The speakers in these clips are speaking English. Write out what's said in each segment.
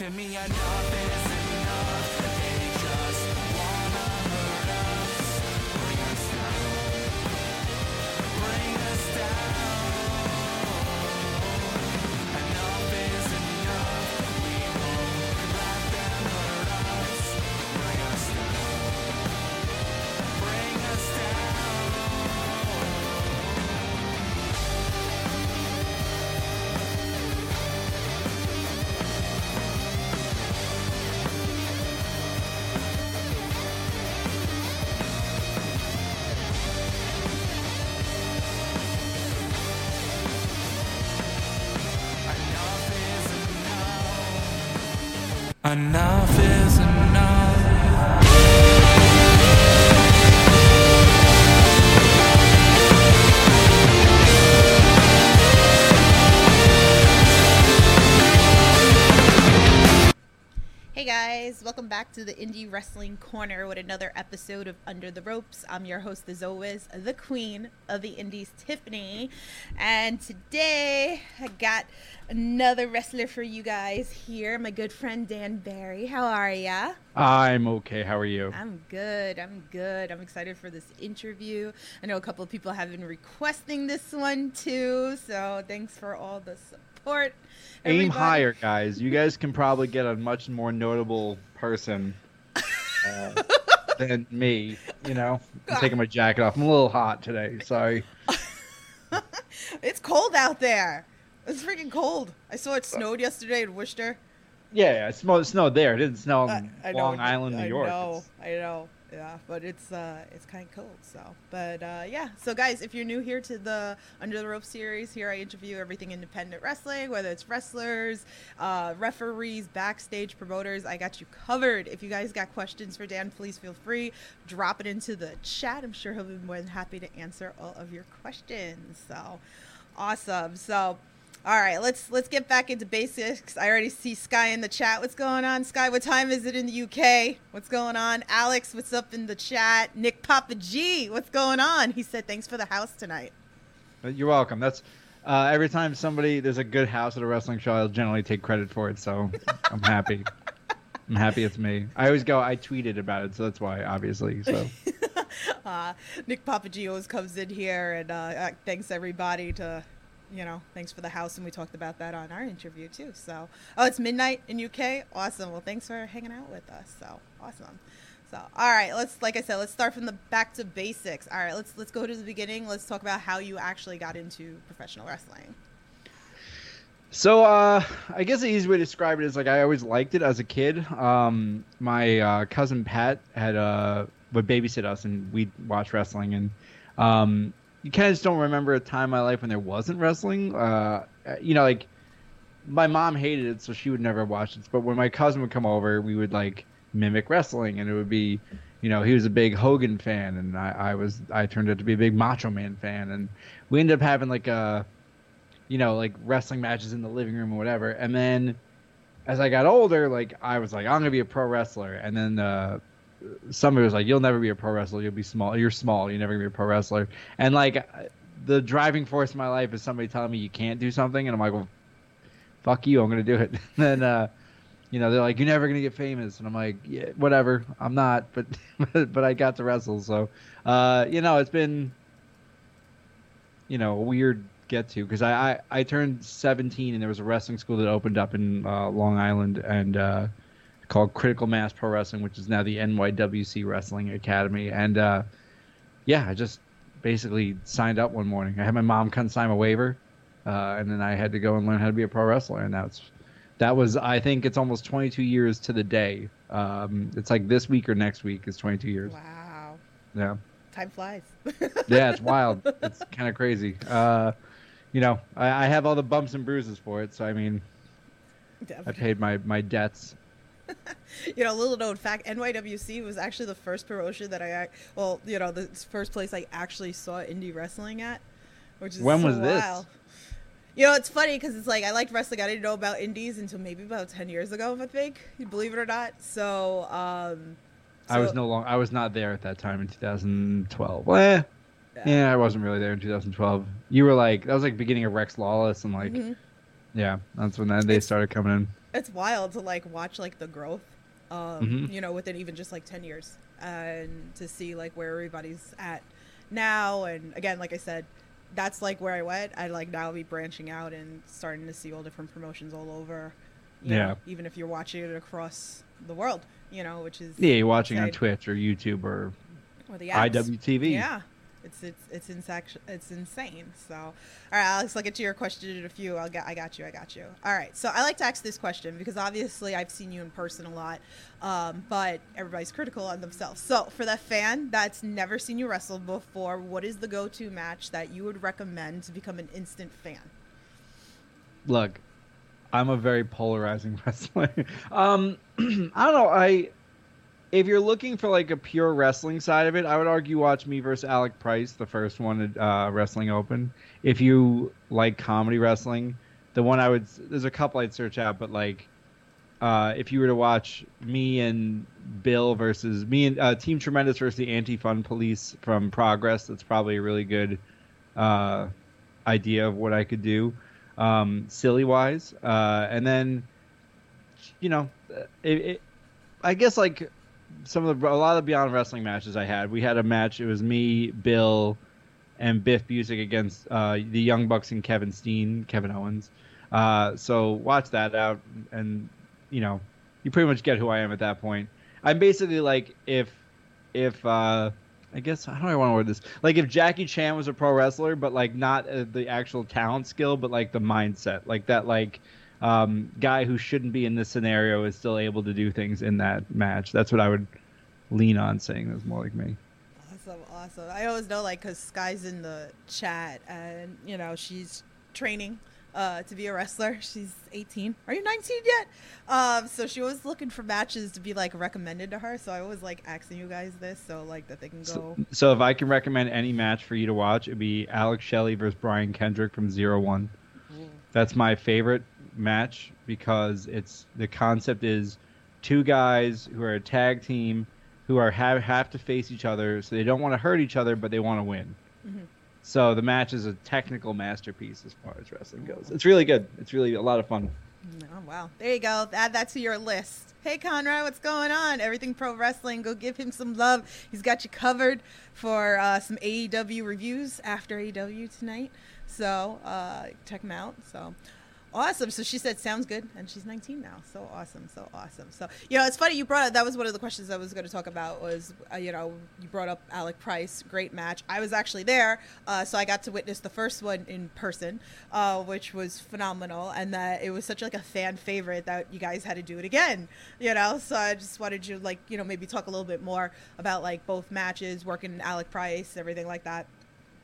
to me. Enough is enough. Enough. Is enough. Welcome back to the Indie Wrestling Corner with another episode of Under the Ropes. I'm your host, as always, the queen of the Indies, Tiffany. And today I got another wrestler for you guys here, my good friend Dan Barry. How are ya? I'm okay. How are you? I'm good. I'm good. I'm excited for this interview. I know a couple of people have been requesting this one too, so thanks for all the support. Aim higher, guys. You guys can probably get a much more notable person uh, than me. You know, I'm taking my jacket off. I'm a little hot today. Sorry. It's cold out there. It's freaking cold. I saw it snowed yesterday in Worcester. Yeah, yeah. It snowed, it snowed there. It didn't snow in know, Long Island, New York. I know, I know. Yeah, but it's uh, it's kind of cold. So, but uh, yeah. So, guys, if you're new here to the Under the Rope series, here I interview everything independent wrestling, whether it's wrestlers, uh, referees, backstage promoters. I got you covered. If you guys got questions for Dan, please feel free drop it into the chat. I'm sure he'll be more than happy to answer all of your questions. So, awesome. So. All right, let's let's get back into basics. I already see Sky in the chat. What's going on, Sky? What time is it in the UK? What's going on, Alex? What's up in the chat? Nick Papa G, what's going on? He said thanks for the house tonight. But You're welcome. That's uh, every time somebody there's a good house at a wrestling show, I'll generally take credit for it. So I'm happy. I'm happy it's me. I always go. I tweeted about it, so that's why, obviously. So Uh, Nick Papa G always comes in here and uh, uh, thanks everybody to, you know, thanks for the house, and we talked about that on our interview too. So, oh, it's midnight in UK. Awesome. Well, thanks for hanging out with us. So awesome. So, all right, let's like I said, let's start from the back to basics. All right, let's let's go to the beginning. Let's talk about how you actually got into professional wrestling. So uh, I guess the easy way to describe it is like I always liked it as a kid. Um, my uh, cousin Pat had uh, would babysit us and we'd watch wrestling and um, you kind of just don't remember a time in my life when there wasn't wrestling. Uh, you know, like my mom hated it, so she would never watch it. But when my cousin would come over, we would like mimic wrestling, and it would be, you know, he was a big Hogan fan, and I, I was I turned out to be a big Macho Man fan, and we ended up having like a you know, like wrestling matches in the living room or whatever. And then as I got older, like I was like, I'm gonna be a pro wrestler. And then uh, somebody was like, You'll never be a pro wrestler. You'll be small. You're small. You're never gonna be a pro wrestler. And like the driving force in my life is somebody telling me you can't do something, and I'm like, well, fuck you. I'm gonna do it. And then uh, you know, they're like, You're never gonna get famous, and I'm like, Yeah, whatever. I'm not, but but I got to wrestle. So uh, you know, it's been you know a weird get to because I, I I turned 17 and there was a wrestling school that opened up in uh, Long Island and uh, called Critical Mass Pro Wrestling, which is now the NYWC Wrestling Academy. And uh, yeah, I just basically signed up one morning. I had my mom come sign a waiver, uh, and then I had to go and learn how to be a pro wrestler. And that's that was I think it's almost 22 years to the day. Um, it's like this week or next week is 22 years. Wow, Yeah time flies. yeah, it's wild. It's kind of crazy. Uh, you know, I, I have all the bumps and bruises for it, so I mean, I paid my my debts. you know, a little known fact, NYWC was actually the first promotion that I, well, you know, the first place I actually saw indie wrestling at, which is When so was this? wild. You know, it's funny because it's like I liked wrestling. I didn't know about indies until maybe about ten years ago, I think. Believe it or not. So, um, I was no long. I was not there at that time in 2012. Well, eh, yeah, I wasn't really there in 2012. You were like that was like beginning of Rex Lawless and like Mhm. yeah, that's when that, they started coming in. It's wild to like watch like the growth um Mhm. you know within even just like 10 years and to see like where everybody's at now and again like i said that's like where i went i like now be branching out and starting to see all different promotions all over Yeah. know, even if you're watching it across the world you know which is Yeah, you're watching on. Twitch or YouTube or or the apps. IWTV. Yeah, it's it's it's insac- it's insane. So, all right, Alex, I'll get to your question in a few. I'll get I got you. I got you. All right. So I like to ask this question because obviously I've seen you in person a lot, um, but everybody's critical on themselves. So for that fan that's never seen you wrestle before, what is the go-to match that you would recommend to become an instant fan? look, I'm a very polarizing wrestler. um, I don't know. I if you're looking for like a pure wrestling side of it, I would argue watch me versus Alec Price, the first one at uh, Wrestling Open. If you like comedy wrestling, the one I would there's a couple I'd search out, but like. Uh, if you were to watch me and Bill versus me and uh, Team Tremendous versus the Anti Fun Police from Progress, that's probably a really good uh, idea of what I could do um, silly wise. Uh, and then, you know, it, it, I guess like some of the a lot of the Beyond Wrestling matches I had, we had a match. It was me, Bill, and Biff Busick against uh, the Young Bucks and Kevin Steen, Kevin Owens. Uh, so watch that out, and you know, you pretty much get who I am at that point. I'm basically like if if uh, I guess how don't I want to word this? Like if Jackie Chan was a pro wrestler, but like not uh, the actual talent skill, but like the mindset, like that like um, guy who shouldn't be in this scenario is still able to do things in that match. That's what I would lean on saying. That's more like me. Awesome, awesome. I always know, like, because Sky's in the chat, and you know she's training uh, to be a wrestler. She's 18. Are you 19 yet? Um, so she was looking for matches to be like recommended to her. So I was like asking you guys this, so like that they can go. So, so if I can recommend any match for you to watch, it'd be Alex Shelley versus Brian Kendrick from Zero One. That's my favorite match because it's the concept is two guys who are a tag team who are have have to face each other, so they don't want to hurt each other, but they want to win. Mhm. So the match is a technical masterpiece as far as wrestling goes. It's really good. It's really a lot of fun. Oh wow, there you go. Add that to your list. Hey Conrad, what's going on? Everything pro wrestling. Go give him some love. He's got you covered for uh, some AEW reviews after AEW tonight. So uh, check him out. So awesome. So she said sounds good, and she's 19 now. So awesome. So awesome. So you know, it's funny you brought up. That was one of the questions I was going to talk about. Was uh, you know you brought up Alec Price, great match. I was actually there, uh, so I got to witness the first one in person, uh, which was phenomenal, and that it was such like a fan favorite that you guys had to do it again. You know, so I just wanted you like you know maybe talk a little bit more about like both matches, working Alec Price, everything like that.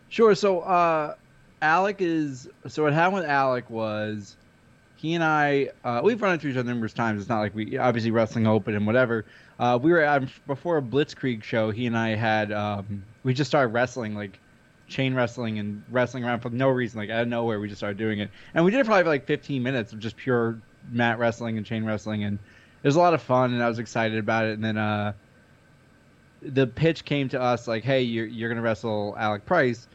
Sure. So uh, Alec is so what happened with Alec was he and I uh, we've run into each other numerous times. It's not like we obviously wrestling open and whatever. Uh, we were at, before a Blitzkrieg show. He and I had um, we just started wrestling like chain wrestling and wrestling around for no reason. Like out of nowhere, we just started doing it, and we did it probably for like 15 minutes of just pure mat wrestling and chain wrestling, and it was a lot of fun, and I was excited about it. And then uh, the pitch came to us like, "Hey, you're you're gonna wrestle Alec Price."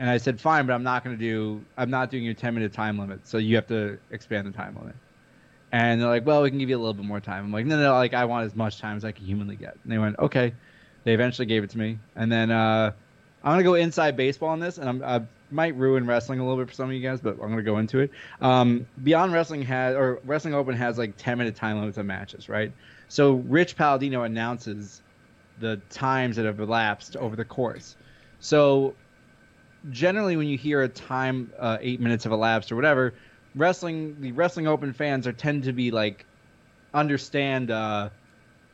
And I said, fine, but I'm not going to do, I'm not doing your 10 minute time limit. So you have to expand the time limit. And they're like, well, we can give you a little bit more time. I'm like, no, no, like I want as much time as I can humanly get. And they went, okay. They eventually gave it to me. And then uh, I'm going to go inside baseball on this. And I'm, I might ruin wrestling a little bit for some of you guys, but I'm going to go into it. Um, Beyond Wrestling has, or Wrestling Open has like 10 minute time limits on matches, right? So Rich Palladino announces the times that have elapsed over the course. So generally when you hear a time uh, eight minutes have elapsed or whatever wrestling the wrestling open fans are tend to be like understand uh,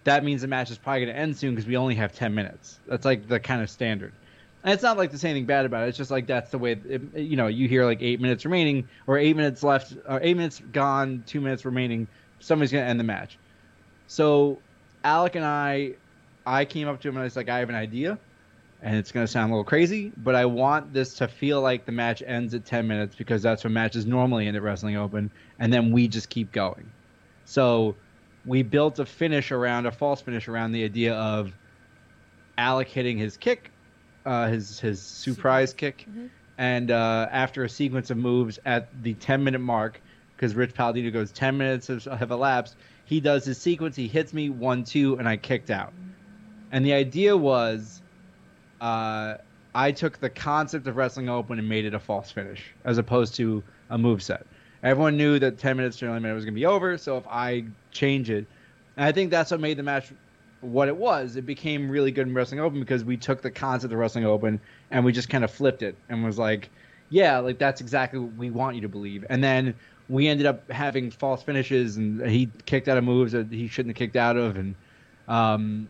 that means the match is probably going to end soon because we only have 10 minutes. That's like the kind of standard. And it's not like say anything bad about it. It's just like that's the way it, you know you hear like eight minutes remaining or eight minutes left or eight minutes gone two minutes remaining somebody's going to end the match. So alec and i i came up to him and i was like i have an idea and it's going to sound a little crazy, but I want this to feel like the match ends at 10 minutes because that's when matches normally end at Wrestling Open, and then we just keep going. So we built a finish around a false finish around the idea of Alec hitting his kick, uh, his his surprise kick, Mhm. and uh, after a sequence of moves at the 10 minute mark, because Rich Palladino goes 10 minutes have elapsed. He does his sequence. He hits me one two, and I kicked out. And the idea was, uh, I took the concept of wrestling open and made it a false finish, as opposed to a move set. Everyone knew that 10 minutes to 11 minutes was going to be over, so if I change it, and I think that's what made the match what it was. It became really good in wrestling open because we took the concept of wrestling open and we just kind of flipped it and was like, yeah, like that's exactly what we want you to believe. And then we ended up having false finishes and he kicked out of moves that he shouldn't have kicked out of and um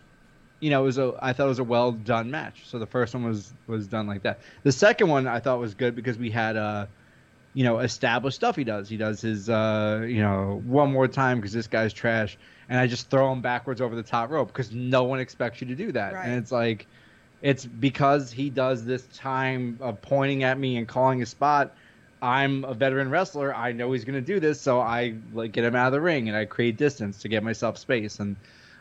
you know, it was a I thought it was a well done match. So the first one was was done like that. The second one I thought was good because we had uh you know, established stuff he does. He does his uh, you know, one more time because this guy's trash and I just throw him backwards over the top rope because no one expects you to do that. Right. And it's like it's because he does this time of pointing at me and calling a spot. I'm a veteran wrestler. I know he's going to do this, so I like get him out of the ring and I create distance to get myself space. And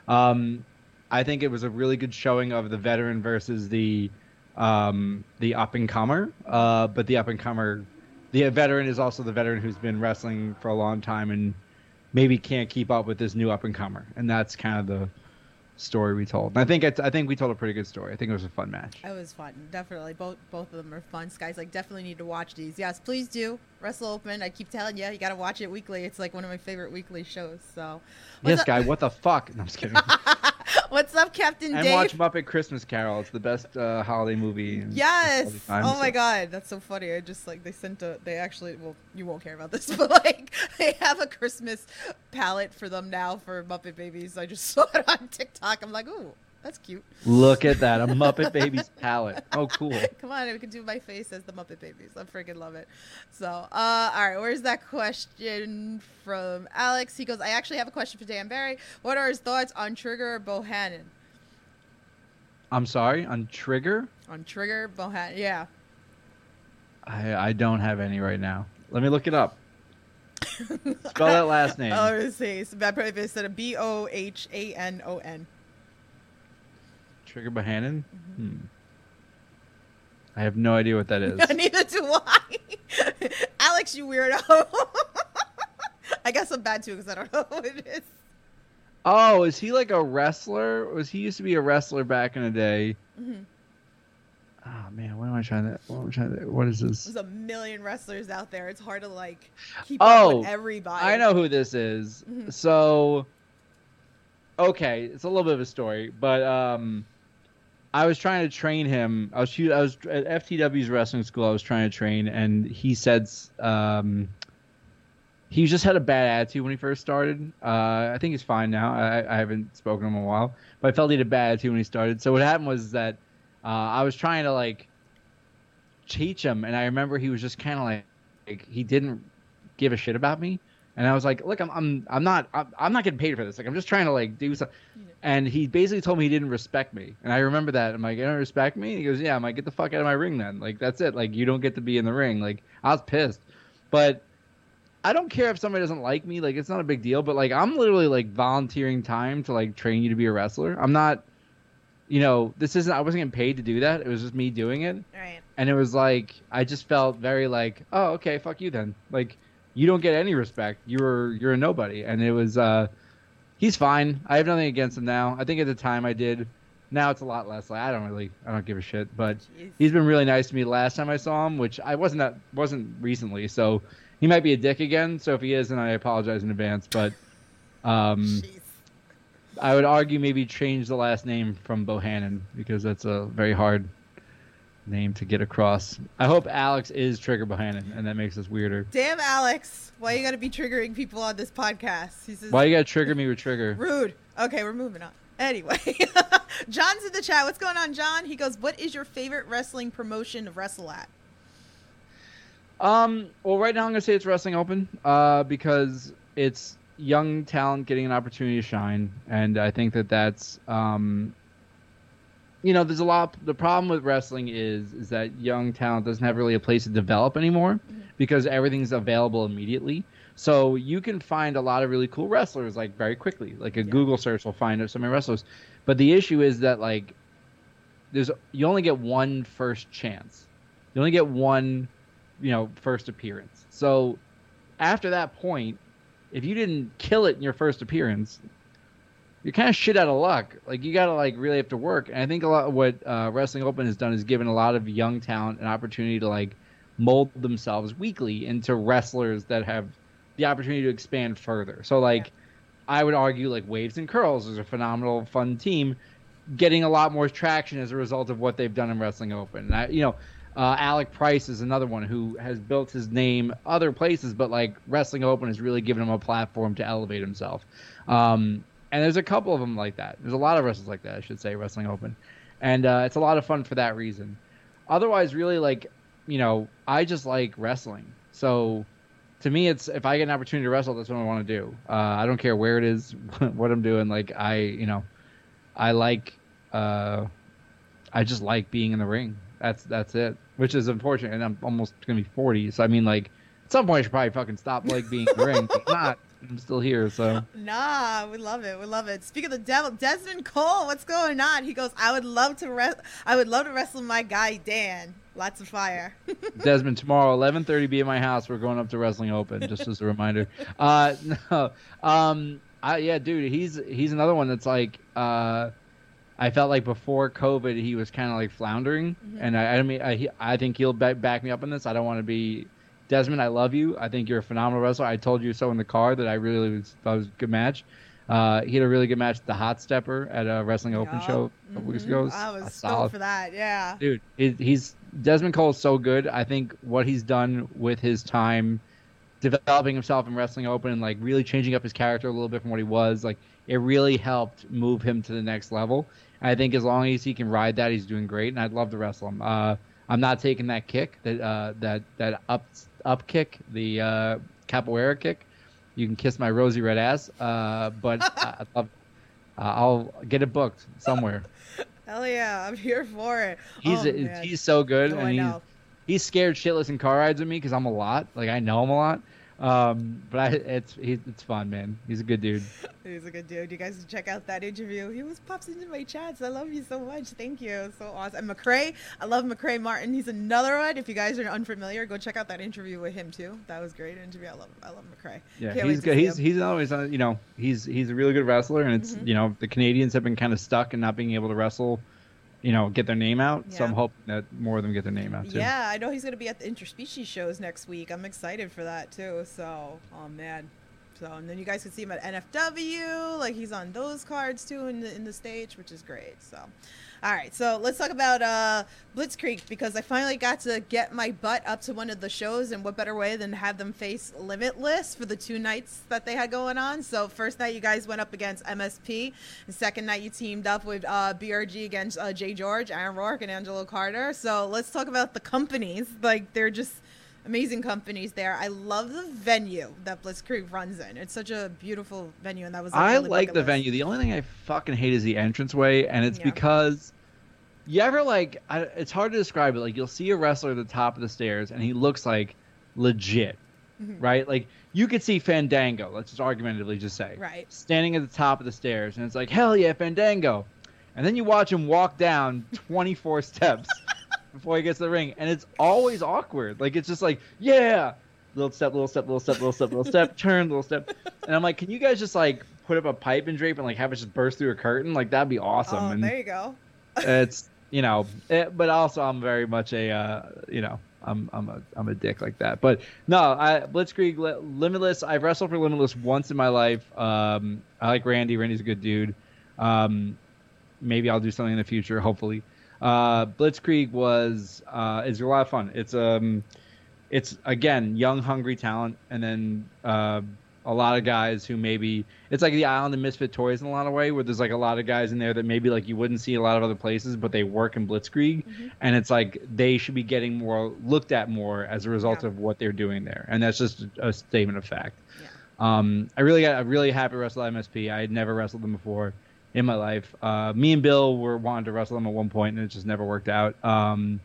um, I think it was a really good showing of the veteran versus the um, the up and comer. Uh, but the up and comer, the veteran is also the veteran who's been wrestling for a long time and maybe can't keep up with this new up and comer. And that's kind of the story we told. And I think it's, I think we told a pretty good story. I think it was a fun match. It was fun, definitely. Both both of them are fun. Guys, like definitely need to watch these. Yes, please do. Wrestle Open. I keep telling you, you got to watch it weekly. It's like one of my favorite weekly shows. So, what's Yes, up- guy. What the fuck? No, I'm just kidding. What's up, Captain and Dave? watch Muppet Christmas Carol. It's the best uh, holiday movie. Yes. time, oh my so- god, that's so funny. I just like they sent a they actually well you won't care about this, but like they have a Christmas palette for them now for Muppet Babies. I just saw it on TikTok. I'm like, ooh, that's cute. Look at that, a Muppet Babies palette. Oh, cool. Come on, we can do my face as the Muppet Babies. I freaking love it. So, uh, all right, where's that question from Alex? He goes, I actually have a question for Dan Barry. What are his thoughts on Trigger Bohannon? I'm sorry. On Trigger, On Trigger Bohannon, yeah. I I don't have any right now. Let me look it up. Spell that last name. Oh, let's see. It's bad probably instead of B O H A N O N. Trigger Bohannon. Mm-hmm. Hmm. I have no idea what that is. Neither do I. Alex, you weirdo. I guess I'm bad too because I don't know what it is. Oh, is he like a wrestler? Was he used to be a wrestler back in the day? Mhm. Oh man, what am I trying to? What am I trying to? What is this? There's a million wrestlers out there. It's hard to like keep up Oh, with everybody. I know who this is. Mhm. So, okay, it's a little bit of a story, but um, I was trying to train him. I was I was at FTW's wrestling school. I was trying to train, and he said um, he just had a bad attitude when he first started. Uh, I think he's fine now. I, I haven't spoken to him in a while, but I felt he had a bad attitude when he started. So what happened was that uh, I was trying to like teach him, and I remember he was just kind of like, like he didn't give a shit about me. And I was like, look, I'm I'm I'm not I'm, I'm not getting paid for this. Like I'm just trying to like do something. And he basically told me he didn't respect me. And I remember that. I'm like, you don't respect me? He goes, yeah. I'm like, get the fuck out of my ring then. Like that's it. Like you don't get to be in the ring. Like I was pissed. But I don't care if somebody doesn't like me. Like it's not a big deal. But like I'm literally like volunteering time to like train you to be a wrestler. I'm not. You know, this isn't. I wasn't getting paid to do that. It was just me doing it Right. and it was like I just felt very like, oh, okay, fuck you then. Like you don't get any respect. You're you're a nobody. And it was uh he's fine. I have nothing against him now. I think at the time I did. Now it's a lot less. Like I don't really I don't give a shit. But Jeez. he's been really nice to me last time I saw him, which I wasn't that wasn't recently. So he might be a dick again. So if he is, then I apologize in advance. But um. I would argue maybe change the last name from Bohannon because that's a very hard name to get across. I hope Alex is Trigger behind it, and that makes us weirder. Damn, Alex. Why you gotta be triggering people on this podcast? He says, Why you gotta trigger me with Trigger? Rude. Okay, we're moving on. Anyway, John's in the chat. What's going on, John? He goes, "What is your favorite wrestling promotion to wrestle at?" Um, well, right now I'm gonna say it's Wrestling Open, uh, because it's young talent getting an opportunity to shine, and I think that that's um, you know, there's a lot. The problem with wrestling is is that young talent doesn't have really a place to develop anymore mm-hmm. because everything's available immediately. So you can find a lot of really cool wrestlers like very quickly. Like a Yeah. Google search will find so many wrestlers. But the issue is that like there's you only get one first chance. You only get one, you know, first appearance. So after that point, if you didn't kill it in your first appearance, you're kind of shit out of luck. Like you gotta like really have to work. And I think a lot of what uh, Wrestling Open has done is given a lot of young talent an opportunity to like mold themselves weekly into wrestlers that have the opportunity to expand further. So like, I would argue like Waves and Curls is a phenomenal, fun team, getting a lot more traction as a result of what they've done in Wrestling Open. And I, you know, uh, Alec Price is another one who has built his name other places, but like Wrestling Open has really given him a platform to elevate himself. Um, and there's a couple of them like that. There's a lot of wrestlers like that, I should say, Wrestling Open, and uh, it's a lot of fun for that reason. Otherwise, really like, you know, I just like wrestling. So to me, it's if I get an opportunity to wrestle, that's what I want to do. Uh, I don't care where it is, what I'm doing. Like I, you know, I like, uh, I just like being in the ring. That's that's it. Which is unfortunate, and I'm almost gonna be 40. So I mean, like, at some point, I should probably fucking stop like being in the ring. But not. I'm still here, so Nah, we love it. We love it. Speaking of the devil, Desmond Cole, what's going on? He goes, I would love to re- I would love to wrestle my guy Dan. Lots of fire. Desmond, tomorrow, 11:30, be at my house. We're going up to Wrestling Open, just as a reminder. Uh, no, um, I, yeah, dude, he's he's another one that's like, uh, I felt like before COVID, he was kind of like floundering, and I, I mean, I, he- I think he'll back, back me up on this. I don't want to be Desmond. I love you. I think you're a phenomenal wrestler. I told you so in the car that I really was thought it was a good match. Uh, he had a really good match at the Hot Stepper at a Wrestling Open show a couple weeks Mhm. ago. I was stoked for that. Yeah. dude he, he's desmond cole is so good i think what he's done with his time developing himself in wrestling open and like really changing up his character a little bit from what he was like it really helped move him to the next level and i think as long as he can ride that he's doing great and i'd love to wrestle him uh, i'm not taking that kick that uh, that that up up kick the uh, capoeira kick you can kiss my rosy red ass uh, but I, I'd love, uh, i'll get it booked somewhere Hell yeah, I'm here for it. He's oh, man. he's so good, Oh, and I he's he's scared shitless in car rides with me because I'm a lot. Like I know him a lot. Um, but I, it's he's, it's fun, man. He's a good dude. He's a good dude. You guys should check out that interview. He was pops into my chats. I love you so much. Thank you. So awesome. And McCray, I love McCray Martin. He's another one. If you guys are unfamiliar, go check out that interview with him too. That was a great interview. I love I love McCray. Yeah, Can't he's good. He's him. he's always uh, you know he's he's a really good wrestler, and it's Mhm. you know the Canadians have been kind of stuck and not being able to wrestle, you know, get their name out. So Yeah. I'm hoping that more of them get their name out too. Yeah, I know he's gonna be at the interspecies shows next week. I'm excited for that too. So, oh man. So, and then you guys can see him at NFW. Like he's on those cards too in the in the stage, which is great. So, all right. So let's talk about uh, Blitzkrieg because I finally got to get my butt up to one of the shows, and what better way than have them face Limitless for the two nights that they had going on. So first night you guys went up against MSP, the second night you teamed up with uh, BRG against uh, Jay George, Aaron Rourke, and Angelo Carter. So let's talk about the companies. Like they're just amazing companies there. I love the venue that Blitzkrieg runs in. It's such a beautiful venue, and that was like, I like the list. venue. The only thing I fucking hate is the entranceway, and it's Yeah. because you ever like I, it's hard to describe it. Like you'll see a wrestler at the top of the stairs, and he looks like legit, Mhm. right? Like you could see Fandango. Let's just argumentatively just say, Right. standing at the top of the stairs, and it's like hell yeah, Fandango, and then you watch him walk down 24 steps before he gets to the ring, and it's always awkward. Like it's just like yeah. Little step, little step, little step, little step, little step, turn, little step. And I'm like, can you guys just like put up a pipe and drape and like have it just burst through a curtain? Like that'd be awesome. Oh, and there you go. it's you know, it, but also I'm very much a uh, you know, I'm I'm a I'm a dick like that. But no, I Blitzkrieg Li- Limitless. I've wrestled for Limitless once in my life. Um, I like Randy. Randy's a good dude. Um, maybe I'll do something in the future. Hopefully, uh, Blitzkrieg was uh, is a lot of fun. It's um, it's again young, hungry talent, and then uh, a lot of guys who maybe it's like the island of misfit toys in a lot of way, where there's like a lot of guys in there that maybe like you wouldn't see a lot of other places, but they work in Blitzkrieg, Mhm. and it's like they should be getting more looked at more as a result Yeah. of what they're doing there, and that's just a statement of fact. Yeah. Um, I really got I'm really happy wrestle MSP. I had never wrestled them before in my life. Uh, me and Bill were wanting to wrestle them at one point, and it just never worked out. Um,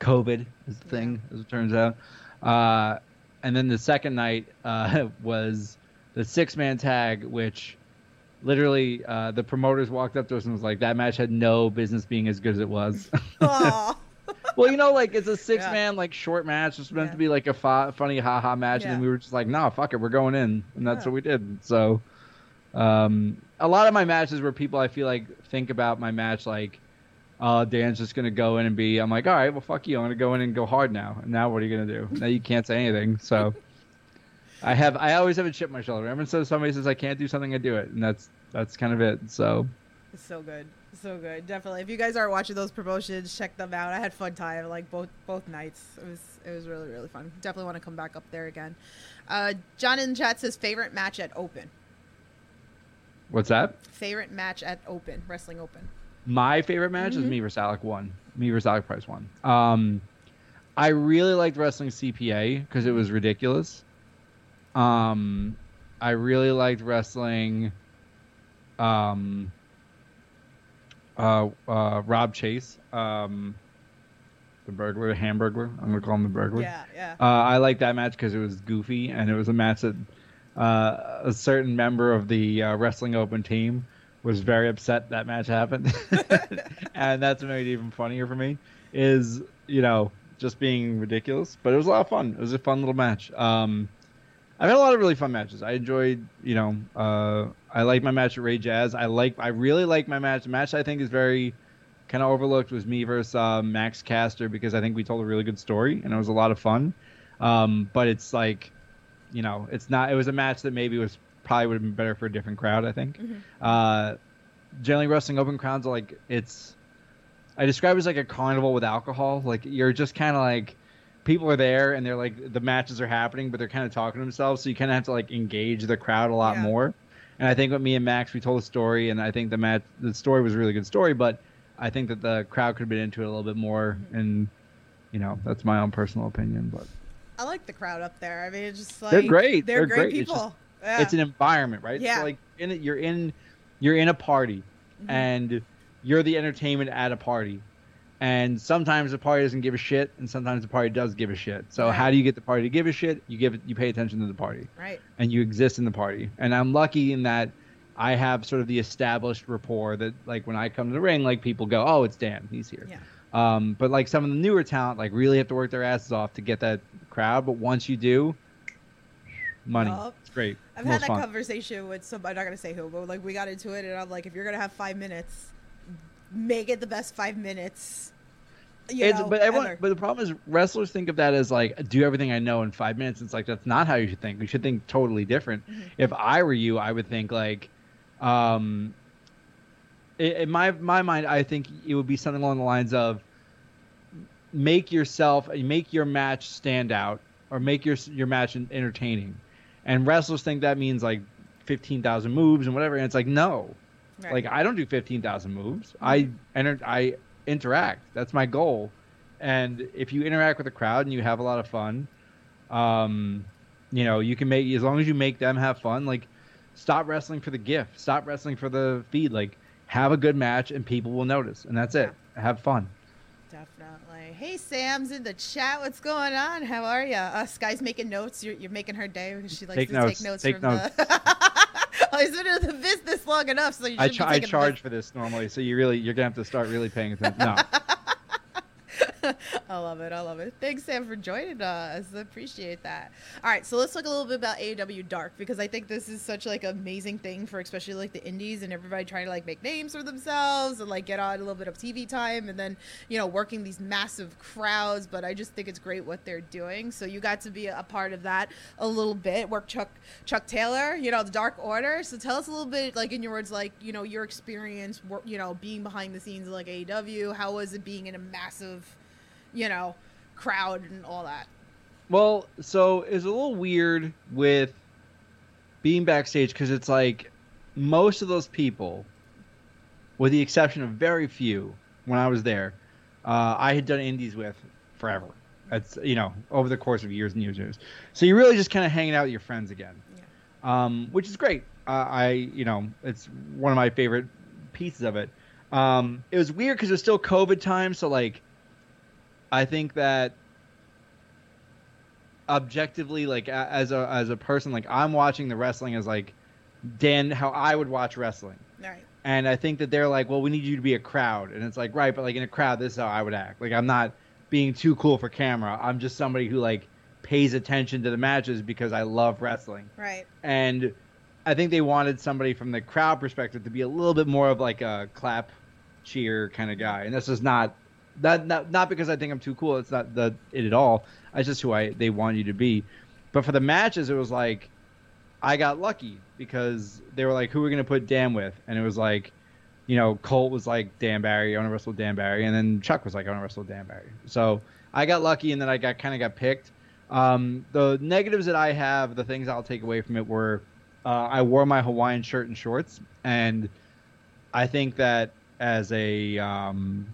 COVID is the thing, as it turns out. Uh, and then the second night uh, was the six man tag, which literally uh, the promoters walked up to us and was like, "That match had no business being as good as it was." Well, you know, like it's a six Yeah. man like short match. It's meant Yeah. to be like a fa- funny ha ha match, and then we were just like, no, fuck it, we're going in, and that's Yeah. what we did. So, um, a lot of my matches where people I feel like think about my match like, uh, Dan's just gonna go in and be. I'm like, all right, well, fuck you. I'm gonna go in and go hard now. And now what are you gonna do? now you can't say anything. So. I have I always have a chip on my shoulder. Everyone says somebody says I can't do something, I do it, and that's that's kind of it. So It's so good. So good. Definitely. If you guys aren't watching those promotions, check them out. I had fun time like both both nights. It was it was really really fun. Definitely want to come back up there again. Uh, John in chat says favorite match at Open. What's that? Favorite match at Open Wrestling Open. My favorite match is Mhm. me versus Alec one. Me versus Alec Price one. Um, I really liked wrestling CPA because it was ridiculous. Um, I really liked wrestling. Um, uh, uh, Rob Chase. Um, the burglar, the Hamburglar. I'm gonna call him the burglar. Yeah, yeah. Uh, I liked that match because it was goofy and it was a match that uh, a certain member of the uh, Wrestling Open team was very upset that match happened, and that's what made it even funnier for me. Is you know just being ridiculous, but it was a lot of fun. It was a fun little match. Um, I've had a lot of really fun matches. I enjoyed, you know, uh, I like my match at Ray Jazz. I like, I really like my match. The match I think is very kind of overlooked was me versus uh, Max Caster because I think we told a really good story and it was a lot of fun. Um, but it's like, you know, it's not. It was a match that maybe was probably would have been better for a different crowd. I think. Mhm. Uh, generally, wrestling open crowds are like it's. I describe it as like a carnival with alcohol. Like you're just kind of like people are there and they're like the matches are happening, but they're kind of talking to themselves. So you kind of have to like engage the crowd a lot Yeah. more. And I think with me and Max, we told a story, and I think the match, the story was a really good story, but I think that the crowd could have been into it a little bit more. And you know, that's my own personal opinion, but I like the crowd up there. I mean, it's just like They're great. They're, They're great, great. It's people. yeah. it's an environment, right? Yeah. So like in it, you're in, you're in a party, Mhm. and you're the entertainment at a party. And sometimes the party doesn't give a shit, and sometimes the party does give a shit. So Right. how do you get the party to give a shit? You give it, you pay attention to the party, right. and you exist in the party. And I'm lucky in that I have sort of the established rapport that, like, when I come to the ring, like people go, "Oh, it's Dan, he's here." Yeah. Um, but like some of the newer talent, like really have to work their asses off to get that crowd. But once you do, money, Yup. it's great. I've It's had that fun. conversation with somebody. I'm not gonna say who, but like we got into it, and I'm like, if you're gonna have five minutes, make it the best five minutes. You know, but everyone, ever. but the problem is wrestlers think of that as like do everything I know in five minutes. It's like that's not how you should think. You should think totally different. Mhm. If I were you, I would think like, um, in my my mind, I think it would be something along the lines of make yourself make your match stand out or make your your match entertaining. And wrestlers think that means like fifteen thousand moves and whatever. And it's like no, Right. like I don't do fifteen thousand moves. I enter I interact. That's my goal. And if you interact with the crowd and you have a lot of fun, um, you know, you can make as long as you make them have fun. Like, stop wrestling for the gift. Stop wrestling for the feed. Like, have a good match and people will notice. And that's it. Have fun. Definitely. Hey, Sam's in the chat. What's going on? How are you? Uh, Sky's making notes. You're, you're making her day because she likes Take to notes. take notes Take from the. I was in the business long enough, so you I, be I charge for this normally, so you really you're gonna have to start really paying attention. No, I love it. I love it. Thanks, Sam, for joining us. I appreciate that. All right, so let's talk a little bit about AEW Dark because I think this is such like amazing thing for especially like the indies and everybody trying to like make names for themselves and like get on a little bit of TV time and then you know working these massive crowds. But I just think it's great what they're doing. So you got to be a part of that a little bit. Work Chuck Chuck Taylor, you know the Dark Order. So tell us a little bit, like in your words, like you know your experience, you know being behind the scenes like AEW. How was it being in a massive you know, crowd and all that. Well, so it's a little weird with being backstage because it's like most of those people, with the exception of very few, when I was there, uh, I had done indies with forever. That's you know over the course of years and years and years. So you're really just kind of hanging out with your friends again, um, which is great. Uh, I you know it's one of my favorite pieces of it. Um, it was weird because it was still COVID time, so like I think that objectively like as a as a person like I'm watching the wrestling as like Dan how I would watch wrestling. Right. And I think that they're like, well, we need you to be a crowd, and it's like, right, but like in a crowd, this is how I would act. Like I'm not being too cool for camera. I'm just somebody who like pays attention to the matches because I love wrestling. Right. And I think they wanted somebody from the crowd perspective to be a little bit more of like a clap, cheer kind of guy. And this is not that not, not because I think I'm too cool. It's not the it at all. It's just who I they want you to be. But for the matches, it was like I got lucky because they were like, who are we gonna put Dan with? And it was like, you know, Colt was like Dan Barry, I want to wrestle Dan Barry, and then Chuck was like, I want to wrestle Dan Barry. So I got lucky, and then I got kind of got picked. Um, the negatives that I have, the things I'll take away from it were, uh, I wore my Hawaiian shirt and shorts, and I think that as a um,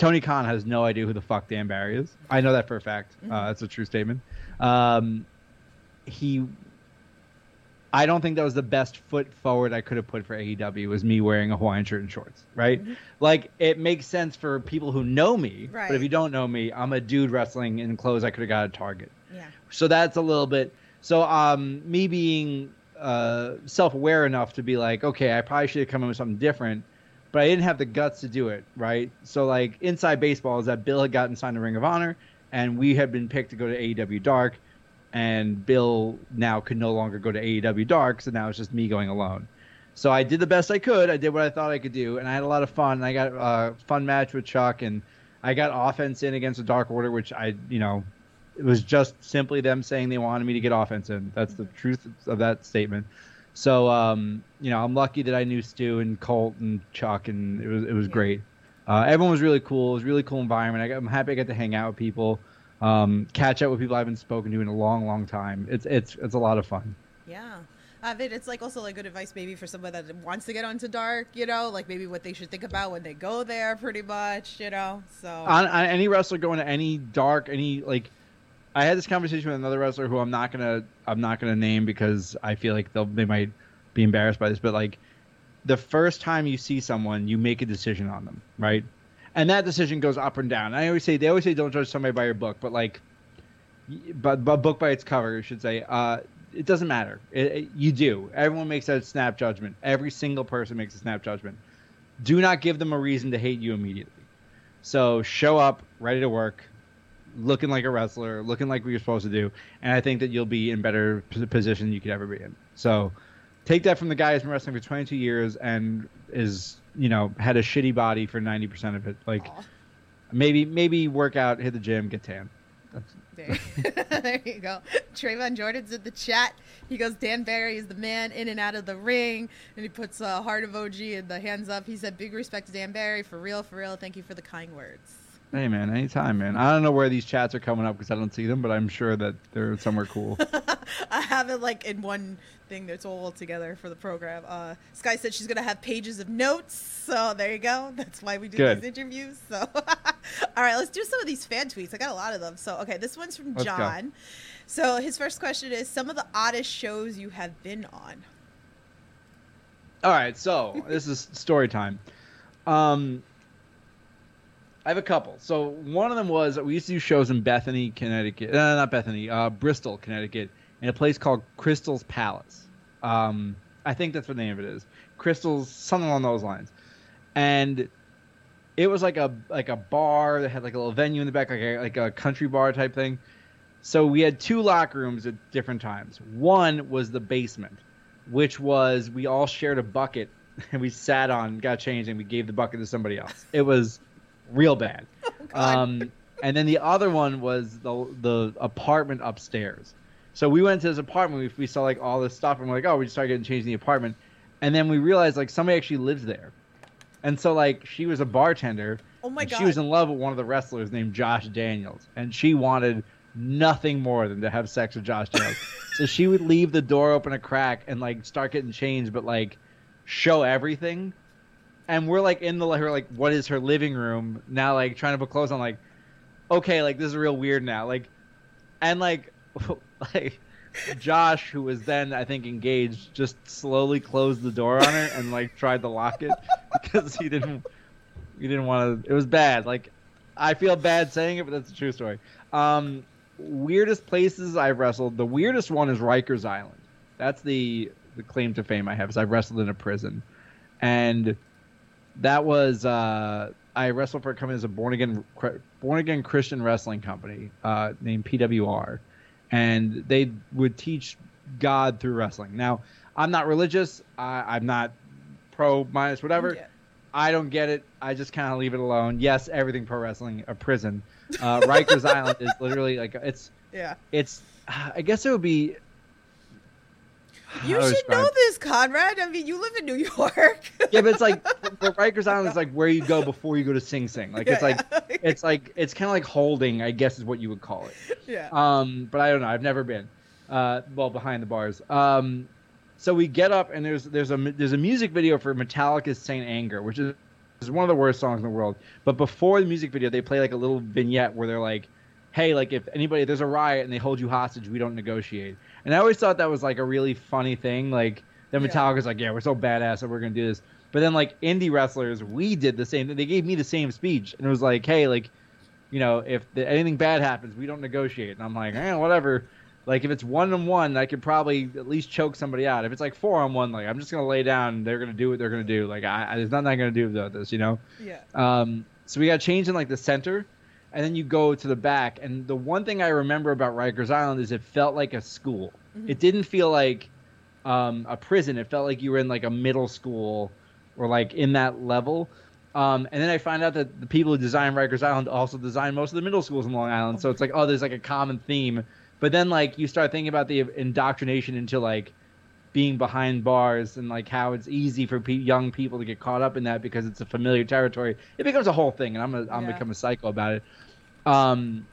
Tony Khan has no idea who the fuck Dan Barry is. I know that for a fact. Uh, that's a true statement. Um, he I don't think that was the best foot forward I could have put for AEW was me wearing a Hawaiian shirt and shorts, right? Like it makes sense for people who know me, but if you don't know me, I'm a dude wrestling in clothes I could have got at Target. Yeah. So that's a little bit. So um, me being uh, self-aware enough to be like, okay, I probably should have come in with something different, but I didn't have the guts to do it, right? So like inside baseball is that Bill had gotten signed to Ring of Honor, and we had been picked to go to AEW Dark, and Bill now could no longer go to AEW Dark, so now it's just me going alone. So I did the best I could. I did what I thought I could do, and I had a lot of fun. And I got a fun match with Chuck, and I got offense in against the Dark Order, which I, you know, it was just simply them saying they wanted me to get offense in. That's the truth of that statement. So, um, you know, I'm lucky that I knew Stu and Colt and Chuck, and it was it was great. Uh, everyone was really cool. It was a really cool environment. I got, I'm happy I got to hang out with people, um, catch up with people I haven't spoken to in a long, long time. It's it's it's a lot of fun. Yeah. Mean, it's like also like good advice maybe for someone that wants to get onto dark, you know, like maybe what they should think about when they go there, pretty much, you know. So on, on any wrestler going to any dark any like i had this conversation with another wrestler who i'm not gonna i'm not gonna name because i feel like they'll they might be embarrassed by this but like the first time you see someone you make a decision on them right? And that decision goes up and down. I always say they always say don't judge somebody by your book but like but but book by its cover I should say. Uh it doesn't matter. It, it- you do. Everyone makes that snap judgment. Every single person makes a snap judgment. Do not give them a reason to hate you immediately. So show up, ready to work, looking like a wrestler, looking like what you're supposed to do, and I think that you'll be in better p- position than you could ever be in. So take that from the guy who's been wrestling for 22 years and is you know had a shitty body for 90% of it. Like Aw, maybe maybe work out, hit the gym, get tan. There, there you go. Traevon Jordan's in the chat. He goes, Dan Barry is the man in and out of the ring. And he puts a heart emoji and the hands up. He said, Big respect to Dan Barry. For real, for real. Thank you for the kind words. Hey man, anytime, man. I don't know where these chats are coming up because I don't see them, but I'm sure that they're somewhere cool. I have it like in one thing that's all together for the program. Uh, Sky said she's gonna have pages of notes, so there you go. That's why we do Good. these interviews. So, all right, let's do some of these fan tweets. I got a lot of them. So, okay, this one's from Let's go. John. So his first question is: some of the oddest shows you have been on. All right, so this is story time. Um, I have a couple. So one of them was we used to do shows in Bethany, Connecticut. Uh, not Bethany, uh, Bristol, Connecticut, in a place called Crystal's Palace. Um, I think that's what the name of it is. Crystal's, something along those lines. And it was like a like a bar that had like a little venue in the back, like a, like a country bar type thing. So we had two locker rooms at different times. One was the basement, which was we all shared a bucket and we sat on, got changed, and we gave the bucket to somebody else. It was real bad. God. um, and then the other one was the the apartment upstairs. So we went to this apartment. We, we saw like all this stuff, and we're like, oh, we just started getting changed in the apartment. And then we realized like somebody actually lives there, and so like she was a bartender. Oh my god! She was in love with one of the wrestlers named Josh Daniels, and she wanted nothing more than to have sex with Josh Daniels. so she would leave the door open a crack and like start getting changed, but like show everything. And we're like in the her like what is her living room now? Like trying to put clothes on. Like okay, like this is real weird now. Like and like like Josh, who was then I think engaged, just slowly closed the door on her and like tried to lock it because he didn't he didn't want to. It was bad. Like I feel bad saying it, but that's a true story. Um, weirdest places I've wrestled. The weirdest one is Rikers Island. That's the the claim to fame I have. Is I've wrestled in a prison, and that was uh, I wrestled for a company as a born again born again Christian wrestling company uh, named PWR, and they would teach God through wrestling. Now, I'm not religious. I, I'm not pro minus whatever. Yeah. I don't get it. I just kind of leave it alone. Yes, everything pro wrestling a prison. Uh, Rikers Island is literally like it's Yeah. it's. I guess it would be. You should know this, Conrad. I mean, you live in New York. Yeah, but it's like but Rikers Island is like where you go before you go to Sing Sing. Like it's like yeah. it's like it's kind of like holding, I guess is what you would call it. yeah. Um, but I don't know. I've never been. Uh, well, behind the bars. Um, so we get up and there's there's a there's a music video for Metallica's Saint Anger, which is is one of the worst songs in the world. But before the music video, they play like a little vignette where they're like, "Hey, like if anybody there's a riot and they hold you hostage, we don't negotiate." And I always thought that was like a really funny thing. Like then Yeah. Metallica's like, "Yeah, we're so badass that we're gonna do this." But then like indie wrestlers, we did the same. They gave me the same speech, and it was like, "Hey, like." you know, if the, anything bad happens, we don't negotiate. And I'm like, eh, whatever. Like if it's one on one, I could probably at least choke somebody out. If it's like four on one, like I'm just gonna lay down. and They're gonna do what they're gonna do. Like I, I there's nothing I'm gonna do about this, you know. yeah. Um, so we got changed in like the center, and then you go to the back. And the one thing I remember about Rikers Island is it felt like a school. Mhm. It didn't feel like um, a prison. It felt like you were in like a middle school or like in that level. Um, and then I find out that the people who designed Rikers Island also designed most of the middle schools in Long Island. So it's like, oh, there's like a common theme. But then like you start thinking about the indoctrination into like being behind bars and like how it's easy for pe- young people to get caught up in that because it's a familiar territory. It becomes a whole thing, and I'm gonna I'm Yeah. become a psycho about it. Um,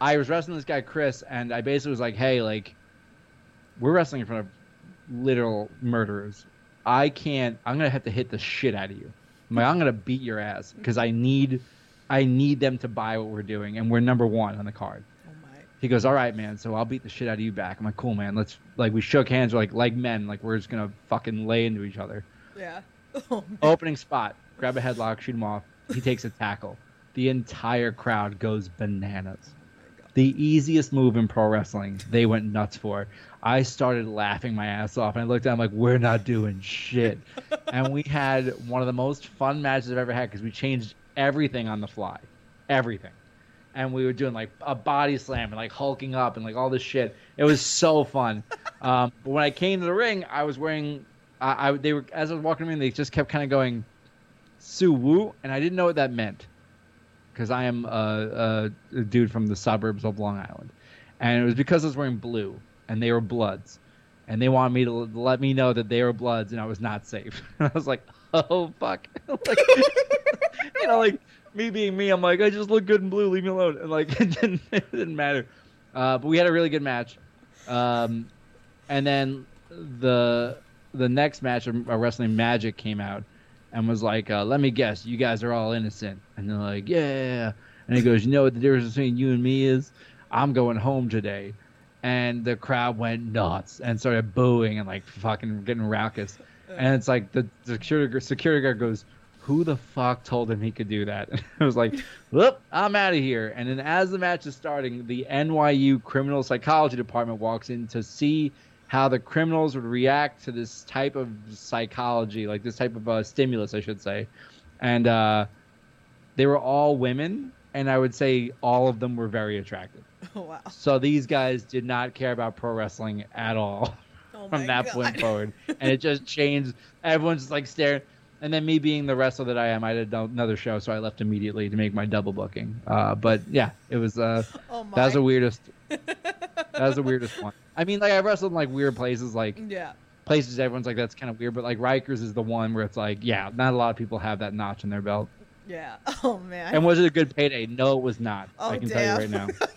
I was wrestling this guy Chris, and I basically was like, hey, like we're wrestling in front of literal murderers. I can't. I'm gonna have to hit the shit out of you. I'm like, I'm gonna beat your ass because I need, I need them to buy what we're doing, and we're number one on the card. Oh my. He goes, all right, man. So I'll beat the shit out of you back. I'm like, cool, man. Let's like we shook hands, like like men, like we're just gonna fucking lay into each other. Yeah. Oh. Opening spot, grab a headlock, shoot him off. He takes a tackle. The entire crowd goes bananas. The easiest move in pro wrestling, they went nuts for. I started laughing my ass off, and I looked at him like, "We're not doing shit." and we had one of the most fun matches I've ever had because we changed everything on the fly, everything. And we were doing like a body slam and like hulking up and like all this shit. It was so fun. um, but when I came to the ring, I was wearing, I, I they were as I was walking in, they just kept kind of going, "Sue Woo," and I didn't know what that meant because I am a, a, a dude from the suburbs of Long Island, and it was because I was wearing blue and they were Bloods, and they wanted me to l- let me know that they were Bloods and I was not safe. And I was like, oh fuck, like, you know, like me being me, I'm like, I just look good in blue, leave me alone, and like it didn't it didn't matter. Uh, but we had a really good match, um, and then the the next match, a wrestling Magic came out and was like, uh, "Let me guess, you guys are all innocent." And they're like, "Yeah." And he goes, "You know what the difference between you and me is? I'm going home today." And the crowd went nuts and started booing and like fucking getting raucous. And it's like the, the security security guard goes, "Who the fuck told him he could do that?" And I was like, "Whoop, I'm out of here." And then as the match is starting, the NYU criminal psychology department walks in to see how the criminals would react to this type of psychology, like this type of uh, stimulus, I should say. And uh, they were all women, and I would say all of them were very attractive. Oh, wow. So these guys did not care about pro wrestling at all Oh from that God. point forward, and it just changed. Everyone's just like staring. And then me being the wrestler that I am, I did another show, so I left immediately to make my double booking. Uh, but yeah, it was uh, Oh that was the weirdest. that was the weirdest one. I mean, like I wrestled in like weird places, like Yeah. places everyone's like that's kind of weird, but like Rikers is the one where it's like, yeah, not a lot of people have that notch in their belt. Yeah. Oh man. And was it a good payday? No, it was not. Oh, I can damn. tell you right now.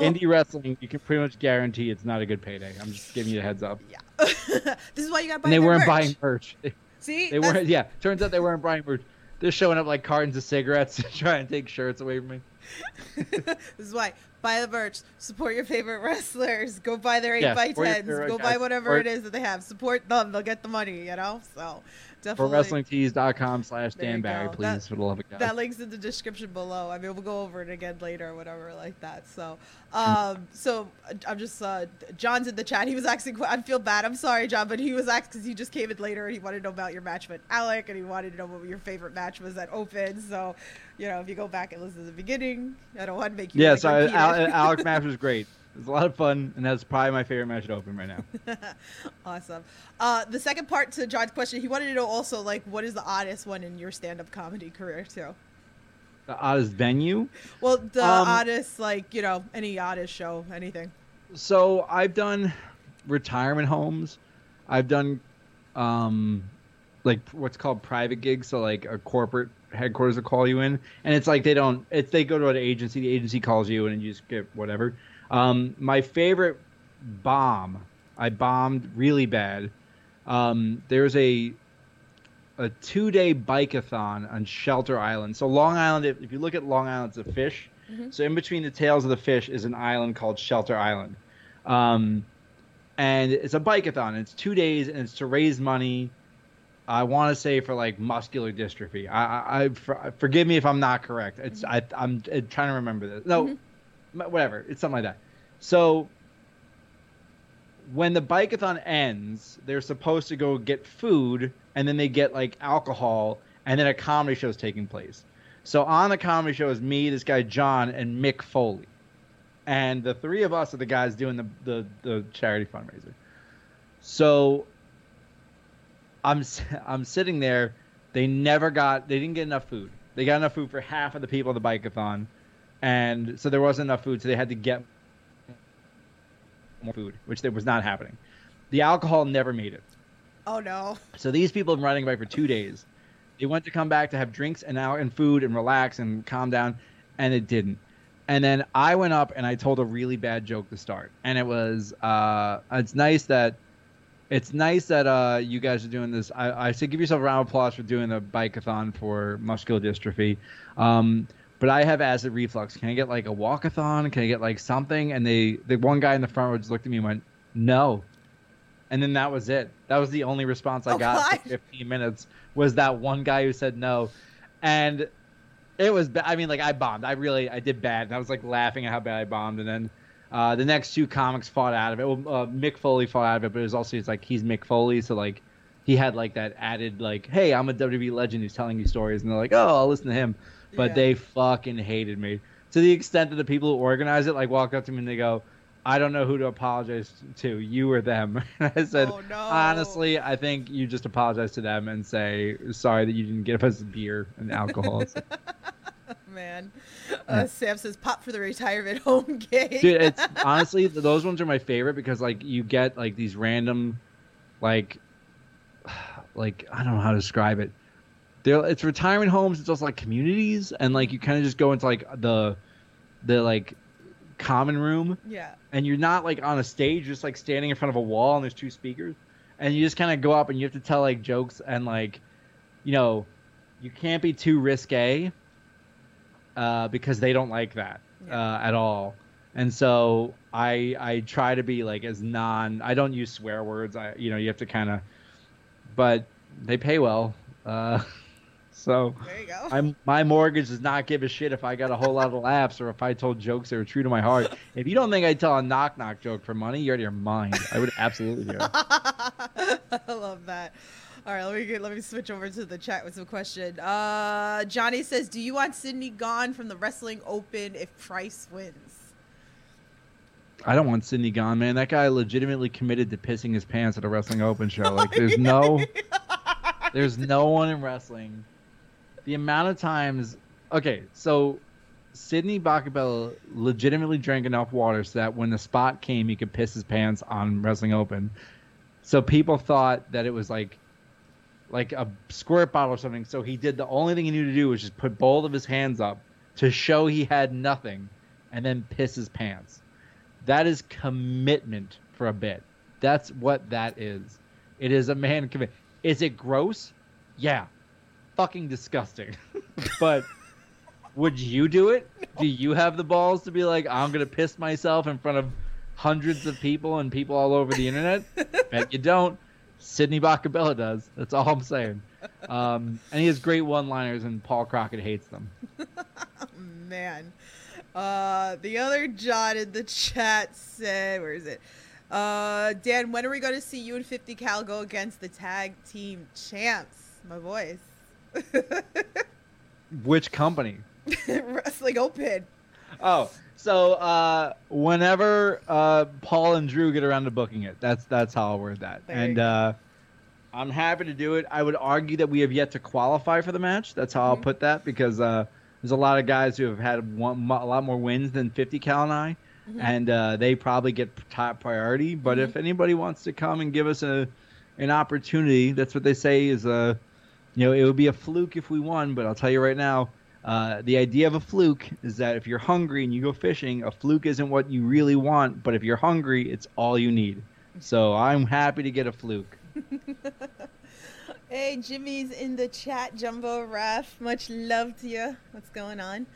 Oh. Indie wrestling, you can pretty much guarantee it's not a good payday. I'm just giving you a heads up. yeah. this is why you got And they weren't merch. buying merch. See. They That's- weren't. Yeah, turns out they weren't buying merch. They're showing up like cartons of cigarettes to try and take shirts away from me. this is why. Buy the merch, support your favorite wrestlers, go buy their eight yeah, by tens, go guys, buy whatever support- it is that they have. Support them; they'll get the money. You know, so definitely. WrestlingTees.com slash Dan Barry, please, That- for the love of God. That link's in the description below. I mean, we'll go over it again later or whatever like that. So, um, so uh, I'm just uh, John's in the chat. He was asking. I feel bad. I'm sorry, John, but he was asking because he just came in later and he wanted to know about your match with Alec and he wanted to know what your favorite match was at Open. So, you know, if you go back and listen to the beginning, I don't want to make you. yeah, like, so I, repeat Al- it. Alex match was great. Was a lot of fun, and that's probably my favorite match at Open right now. awesome. Uh, the second part to John's question, he wanted to know also like what is the oddest one in your stand-up comedy career too. The oddest venue. Well, the Um, oddest, like you know, any oddest show, anything. So I've done retirement homes. I've done um like what's called private gigs. So like a corporate headquarters will call you in, and it's like they don't. It's they go to an agency. The agency calls you, and you just get whatever. Um, my favorite bomb. I bombed really bad. Um, there's a a two day bikeathon on Shelter Island. So Long Island, if, if you look at Long Island, it's a fish. Mhm. So in between the tails of the fish is an island called Shelter Island. Um, and it's a bikeathon. It's two days, and it's to raise money. I want to say for like muscular dystrophy. I, I, I for, forgive me if I'm not correct. It's I, I'm uh, trying to remember this. No, Mhm. Whatever. It's something like that. So when the bikeathon ends, they're supposed to go get food, and then they get like alcohol, and then a comedy show is taking place. So on the comedy show is me, this guy John, and Mick Foley, and the three of us are the guys doing the the, the charity fundraiser. So I'm I'm sitting there. They never got. They didn't get enough food. They got enough food for half of the people at the bikeathon, and so there wasn't enough food. So they had to get more food, which there was not happening. The alcohol never made it. Oh no. So these people have been riding a bike for two days. They went to come back to have drinks and out and food and relax and calm down, and it didn't. And then I went up and I told a really bad joke to start, and it was, uh, it's nice that, it's nice that uh, you guys are doing this. I, I say give yourself a round of applause for doing the bikeathon for muscular dystrophy. Um, but I have acid reflux. Can I get like a walkathon? Can I get like something? And they, the one guy in the front row just looked at me and went, no. And then that was it. That was the only response I Oh, got God. for 15 minutes was that one guy who said no. And it was, ba- I mean, like I bombed. I really, I did bad. And I was like laughing at how bad I bombed. And then uh, the next two comics fought out of it. Well, uh, Mick Foley fought out of it, but it was also, it's like he's Mick Foley. So like he had like that added, like, hey, I'm a WWE legend who's telling you stories. And they're like, oh, I'll listen to him. But Yeah. they fucking hated me to the extent that the people who organized it like walked up to me and they go, I don't know who to apologize to, you or them. And I said, oh no. honestly, I think you just apologize to them and say sorry that you didn't give us beer and alcohol. Man. Uh, Sam says pop for the retirement home game. Dude, it's honestly those ones are my favorite because like you get like these random, like, like I don't know how to describe it. They're, it's retirement homes. It's also like communities, and like you kind of just go into like the, the like, common room, yeah. and you're not like on a stage, just like standing in front of a wall, and there's two speakers, and you just kind of go up and you have to tell like jokes and like, you know, you can't be too risque, uh, because they don't like that Yeah. uh, at all. And so I I try to be like as non. I don't use swear words. I you know you have to kind of, but they pay well. Uh, so There you go. I'm, my mortgage does not give a shit if I got a whole lot of laughs or if I told jokes that were true to my heart. If you don't think I'd tell a knock knock joke for money, you're out of your mind. I would absolutely do. it. I love that. All right, let me get, let me switch over to the chat with some question. Uh, Johnny says, "Do you want Sidney gone from the Wrestling Open if Price wins?" I don't want Sidney gone, man. That guy legitimately committed to pissing his pants at a wrestling open show. Like, there's no, there's no one in wrestling. The amount of times, okay, so Sidney Bakabella legitimately drank enough water so that when the spot came, he could piss his pants on Wrestling Open. So people thought that it was like, like a squirt bottle or something. So he did the only thing he knew to do was just put both of his hands up to show he had nothing, and then piss his pants. That is commitment for a bit. That's what that is. It is a man commit. Is it gross? Yeah. Fucking disgusting. but Would you do it? Do you have the balls to be like, I'm gonna piss myself in front of hundreds of people and people all over the internet? Bet you don't. Sidney Bakabella does. That's all I'm saying. Um, and he has great one-liners, and Paul Crockett hates them. Man. Uh, the other John in the chat said, where is it? Uh, Dan, when are we going to see you and 50 Cal go against the tag team champs? My boys. Which company? Wrestling Open. Oh, so uh, whenever uh, Paul and Drew get around to booking it, that's that's how I'll word that. There and uh, I'm happy to do it. I would argue that we have yet to qualify for the match. That's how I'll Mhm. put that because uh, there's a lot of guys who have had one, a lot more wins than 50 Cal and I, Mhm. and uh, they probably get top priority. But Mhm. if anybody wants to come and give us a an opportunity, that's what they say is a, you know, it would be a fluke if we won. But I'll tell you right now, uh, the idea of a fluke is that if you're hungry and you go fishing, a fluke isn't what you really want. But if you're hungry, it's all you need. So I'm happy to get a fluke. Hey, Jimmy's in the chat, Jumbo Ref. Much love to you. What's going on?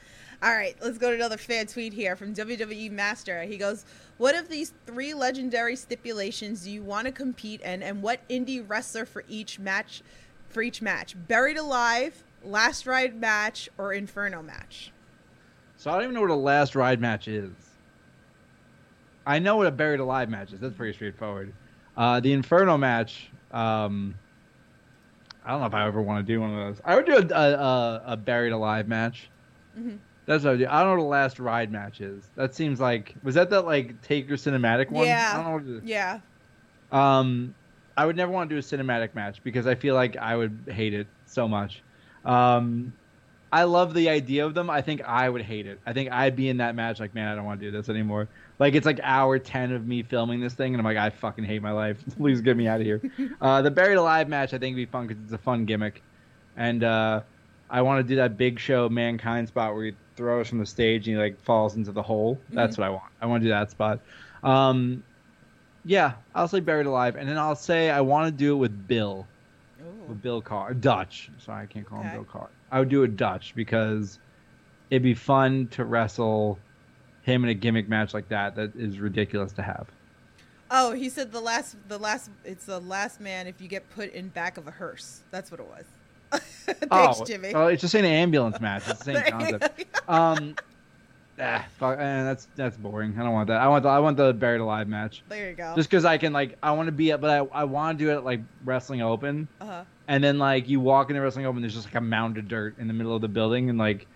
All right, let's go to another fan tweet here from WWE Master. He goes, What of these three legendary stipulations do you want to compete in, and what indie wrestler for each match? For each match, buried alive, last ride match, or inferno match. So I don't even know what a last ride match is. I know what a buried alive match is. That's pretty straightforward. Uh, the Inferno match. Um, I don't know if I ever want to do one of those. I would do a, a, a, buried alive match. Mhm. That's what I would do. I don't know what a last ride match is. That seems like was that that like Taker cinematic one? Yeah. I don't know what it is. Yeah, Um, I would never want to do a cinematic match because I feel like I would hate it so much. Um, I love the idea of them. I think I would hate it. I think I'd be in that match like, man, I don't want to do this anymore. Like it's like hour ten of me filming this thing, and I'm like, I fucking hate my life. Please get me out of here. uh, the buried alive match, I think, would be fun because it's a fun gimmick, and uh, I want to do that big show mankind spot where he throws from the stage and he like falls into the hole. That's what I want. I want to do that spot. Um, yeah, I'll say buried alive, and then I'll say I want to do it with Bill, Ooh. with Bill Carr, Dutch. Sorry, I can't call him Bill Carr. I would do it Dutch because it'd be fun to wrestle him in a gimmick match like that. That is ridiculous to have. Oh, he said the last, the last, it's the last man if you get put in back of a hearse. That's what it was. Thanks, oh, Jimmy. oh, it's just an ambulance match. It's the same concept. Um, ah, fuck, eh, that's that's boring. I don't want that. I want the I want the buried alive match. There you go. Just because I can like I want to be at, but I I want to do it at, like wrestling open. uh-huh. and then like you walk into wrestling open there's just like a mound of dirt in the middle of the building and like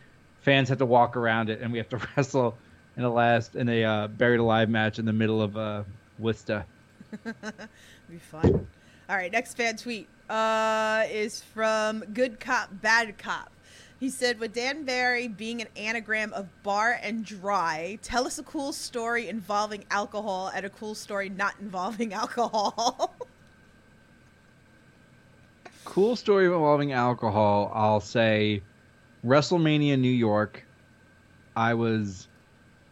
fans have to walk around it and we have to wrestle in a last in a uh, buried alive match in the middle of uh Worcester. be fun. All right, next fan tweet uh, is from Good Cop, Bad Cop. He said, with Dan Barry being an anagram of bar and dry, tell us a cool story involving alcohol and a cool story not involving alcohol. Cool story involving alcohol. I'll say WrestleMania New York. I was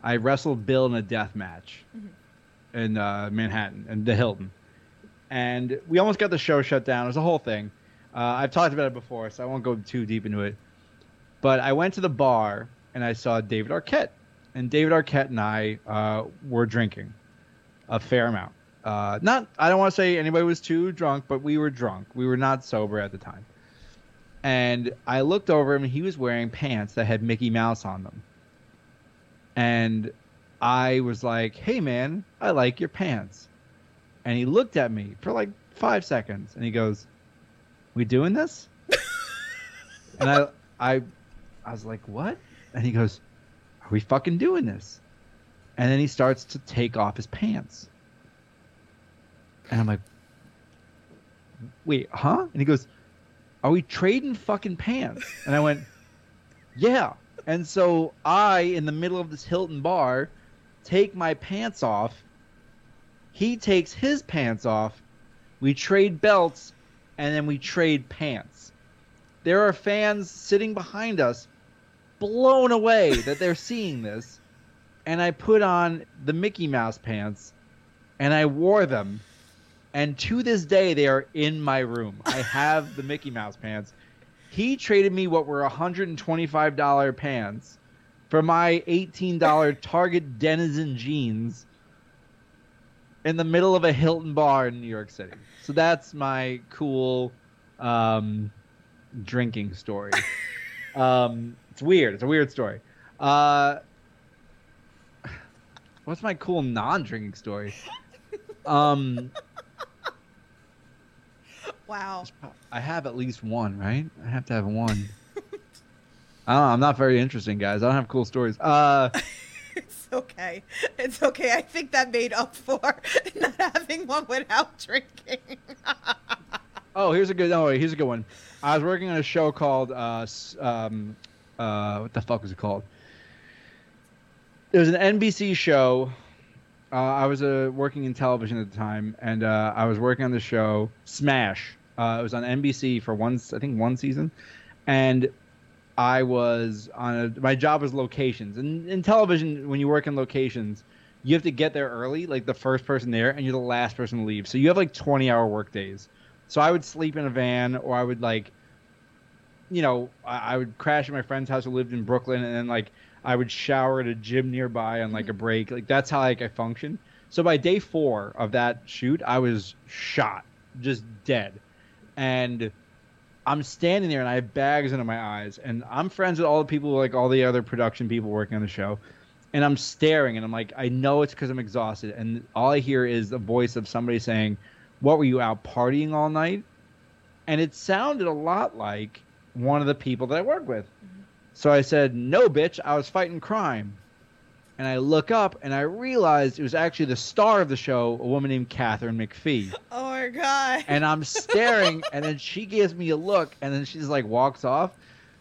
I wrestled Bill in a death match Mhm. in uh, Manhattan and the Hilton, and we almost got the show shut down. It was a whole thing. Uh, I've talked about it before, so I won't go too deep into it. But I went to the bar and I saw David Arquette, and David Arquette and I uh, were drinking a fair amount. Uh, not, I don't want to say anybody was too drunk, but we were drunk. We were not sober at the time. And I looked over him, and he was wearing pants that had Mickey Mouse on them. And I was like, "Hey, man, I like your pants." And he looked at me for like five seconds, and he goes, "We doing this?" and I, I, I was like, "What?" And he goes, "Are we fucking doing this?" And then he starts to take off his pants. And I'm like, wait, huh? And he goes, are we trading fucking pants? And I went, yeah. And so I, in the middle of this Hilton bar, take my pants off. He takes his pants off. We trade belts, and then we trade pants. There are fans sitting behind us, blown away that they're seeing this. And I put on the Mickey Mouse pants, and I wore them and to this day they are in my room i have the mickey mouse pants He traded me what were $125 pants for my $18 Target Denizen jeans in the middle of a Hilton bar in New York City. So that's my cool um, drinking story. um, it's weird. It's a weird story. Uh, what's my cool non-drinking story? Um, Wow. I have at least one, right? I have to have one. I don't know, I'm not very interesting, guys. I don't have cool stories. Uh, It's okay. It's okay. I think that made up for not having one without drinking. oh, here's a good. Oh, here's a good one. I was working on a show called uh, um, uh, what the fuck was it called? It was an NBC show. Uh, I was uh, working in television at the time, and uh, I was working on the show Smash. Uh, it was on NBC for one, I think, one season, and I was on a. My job was locations, and in television, when you work in locations, you have to get there early, like the first person there, and you're the last person to leave. So you have like 20 hour work days. So I would sleep in a van, or I would like, you know, I, I would crash at my friend's house who lived in Brooklyn, and then like I would shower at a gym nearby on like a mm-hmm. break. Like that's how like I function. So by day four of that shoot, I was shot, just dead, and I'm standing there and I have bags under my eyes, and I'm friends with all the people, like all the other production people working on the show, and I'm staring, and I'm like, I know it's because I'm exhausted, and all I hear is the voice of somebody saying, "What were you out partying all night?" And it sounded a lot like one of the people that I work with. So I said, "No, bitch, I was fighting crime." And I look up and I realized it was actually the star of the show, a woman named Katharine McPhee oh my god. and I'm staring, and then she gives me a look, and then she's like walks off.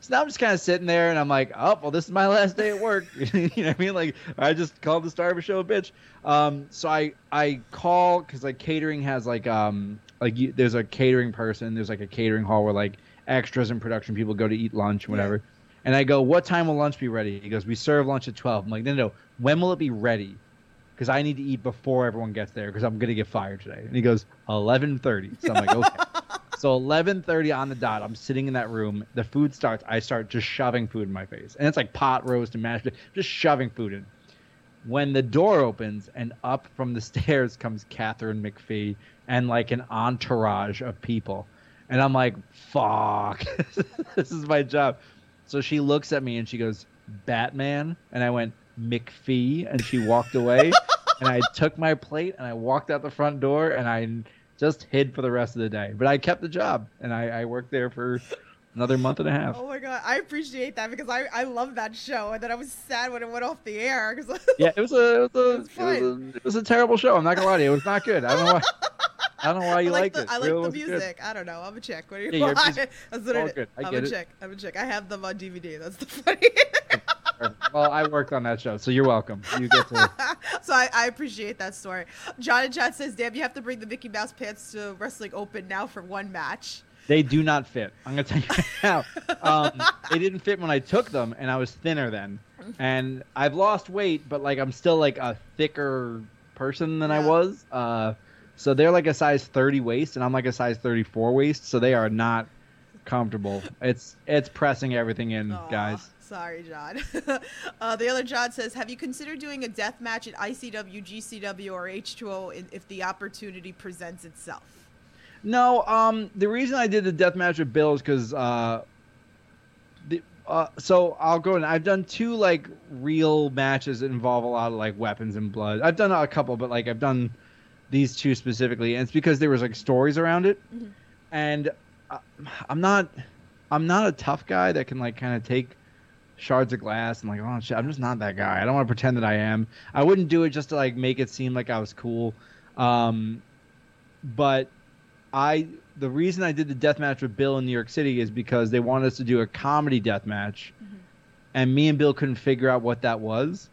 So now I'm just kind of sitting there, and I'm like, oh, well, this is my last day at work. you know what I mean? Like, I just called the star of a show a bitch. Um, so I I call because like catering has like um like you, there's a catering person, there's like a catering hall where like extras and production people go to eat lunch, whatever. And I go, what time will lunch be ready? He goes, we serve lunch at 12. I'm like, no, no, no. when will it be ready? Because I need to eat before everyone gets there because I'm gonna get fired today. And he goes, 11:30. So I'm like, okay. so 11:30 on the dot. I'm sitting in that room. The food starts. I start just shoving food in my face, and it's like pot roast and mashed, just shoving food in. When the door opens and up from the stairs comes Katharine McPhee and like an entourage of people, and I'm like, fuck, this is my job. So she looks at me and she goes, Batman, and I went McPhee, and she walked away. and I took my plate and I walked out the front door and I just hid for the rest of the day. But I kept the job and I, I worked there for another month and a half. Oh my god, I appreciate that because I, I love that show and then I was sad when it went off the air because Yeah, it was a it was a, It was it a, it was a terrible show. I'm not gonna lie to you. It was not good. I don't know why. I don't know why you I like the, it. I like the wasn't good. music. I don't know. I'm a chick. What do you Yeah, you're want? just- That's what all it good. I I'm get a it. chick. I'm a chick. I have them on DVD. That's the funny. Well, I worked on that show, so you're welcome. You get to. so I, I appreciate that story. John and Chat says, "Damn, you have to bring the Mickey Mouse pants to Wrestling Open now for one match." They do not fit. I'm gonna tell you right now. Um, they didn't fit when I took them, and I was thinner then. And I've lost weight, but like I'm still like a thicker person than I was. Uh, so they're like a size 30 waist, and I'm like a size 34 waist. So they are not comfortable. It's it's pressing everything in, Aw, guys. Sorry, John. uh, the other John says, "Have you considered doing a death match at ICW, GCW, or H2O in, if the opportunity presents itself?" No, um, the reason I did the death match with Bill is because, uh, the, uh, so I'll go and I've done two like real matches that involve a lot of like weapons and blood. I've done a couple, but like I've done these two specifically, and it's because there was like stories around it, Mhm. and uh, I'm not, I'm not a tough guy that can like kind of take shards of glass and like oh shit, I'm just not that guy. I don't want to pretend that I am. I wouldn't do it just to like make it seem like I was cool. Um, but I the reason I did the death match with Bill in New York City is because they wanted us to do a comedy death match, and me and Bill couldn't figure out what that was.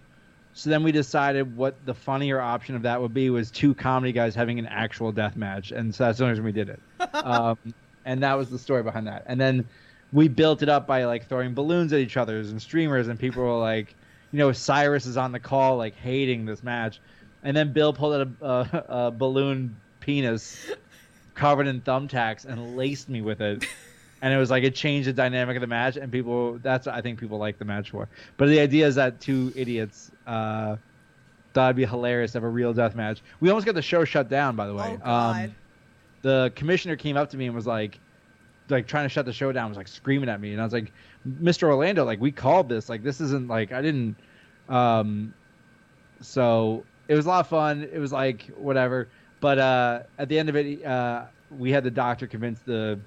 So then we decided what the funnier option of that would be was two comedy guys having an actual death match, and so that's the only reason we did it. um, and that was the story behind that. And then we built it up by like throwing balloons at each other and streamers, and people were like, you know, Cyrus is on the call like hating this match, and then Bill pulled out a, a, a balloon penis covered in thumbtacks and laced me with it. and it was like it changed the dynamic of the match, and people that's what I think people like the match for. But the idea is that two idiots uh, thought it'd be hilarious to have a real death match. We almost got the show shut down, by the way. Oh God. Um, the commissioner came up to me and was like, like trying to shut the show down, was like screaming at me, and I was like, Mr. Orlando, like we called this, like this isn't like I didn't. Um, so it was a lot of fun. It was like whatever, but uh, at the end of it, uh, we had the doctor convince the.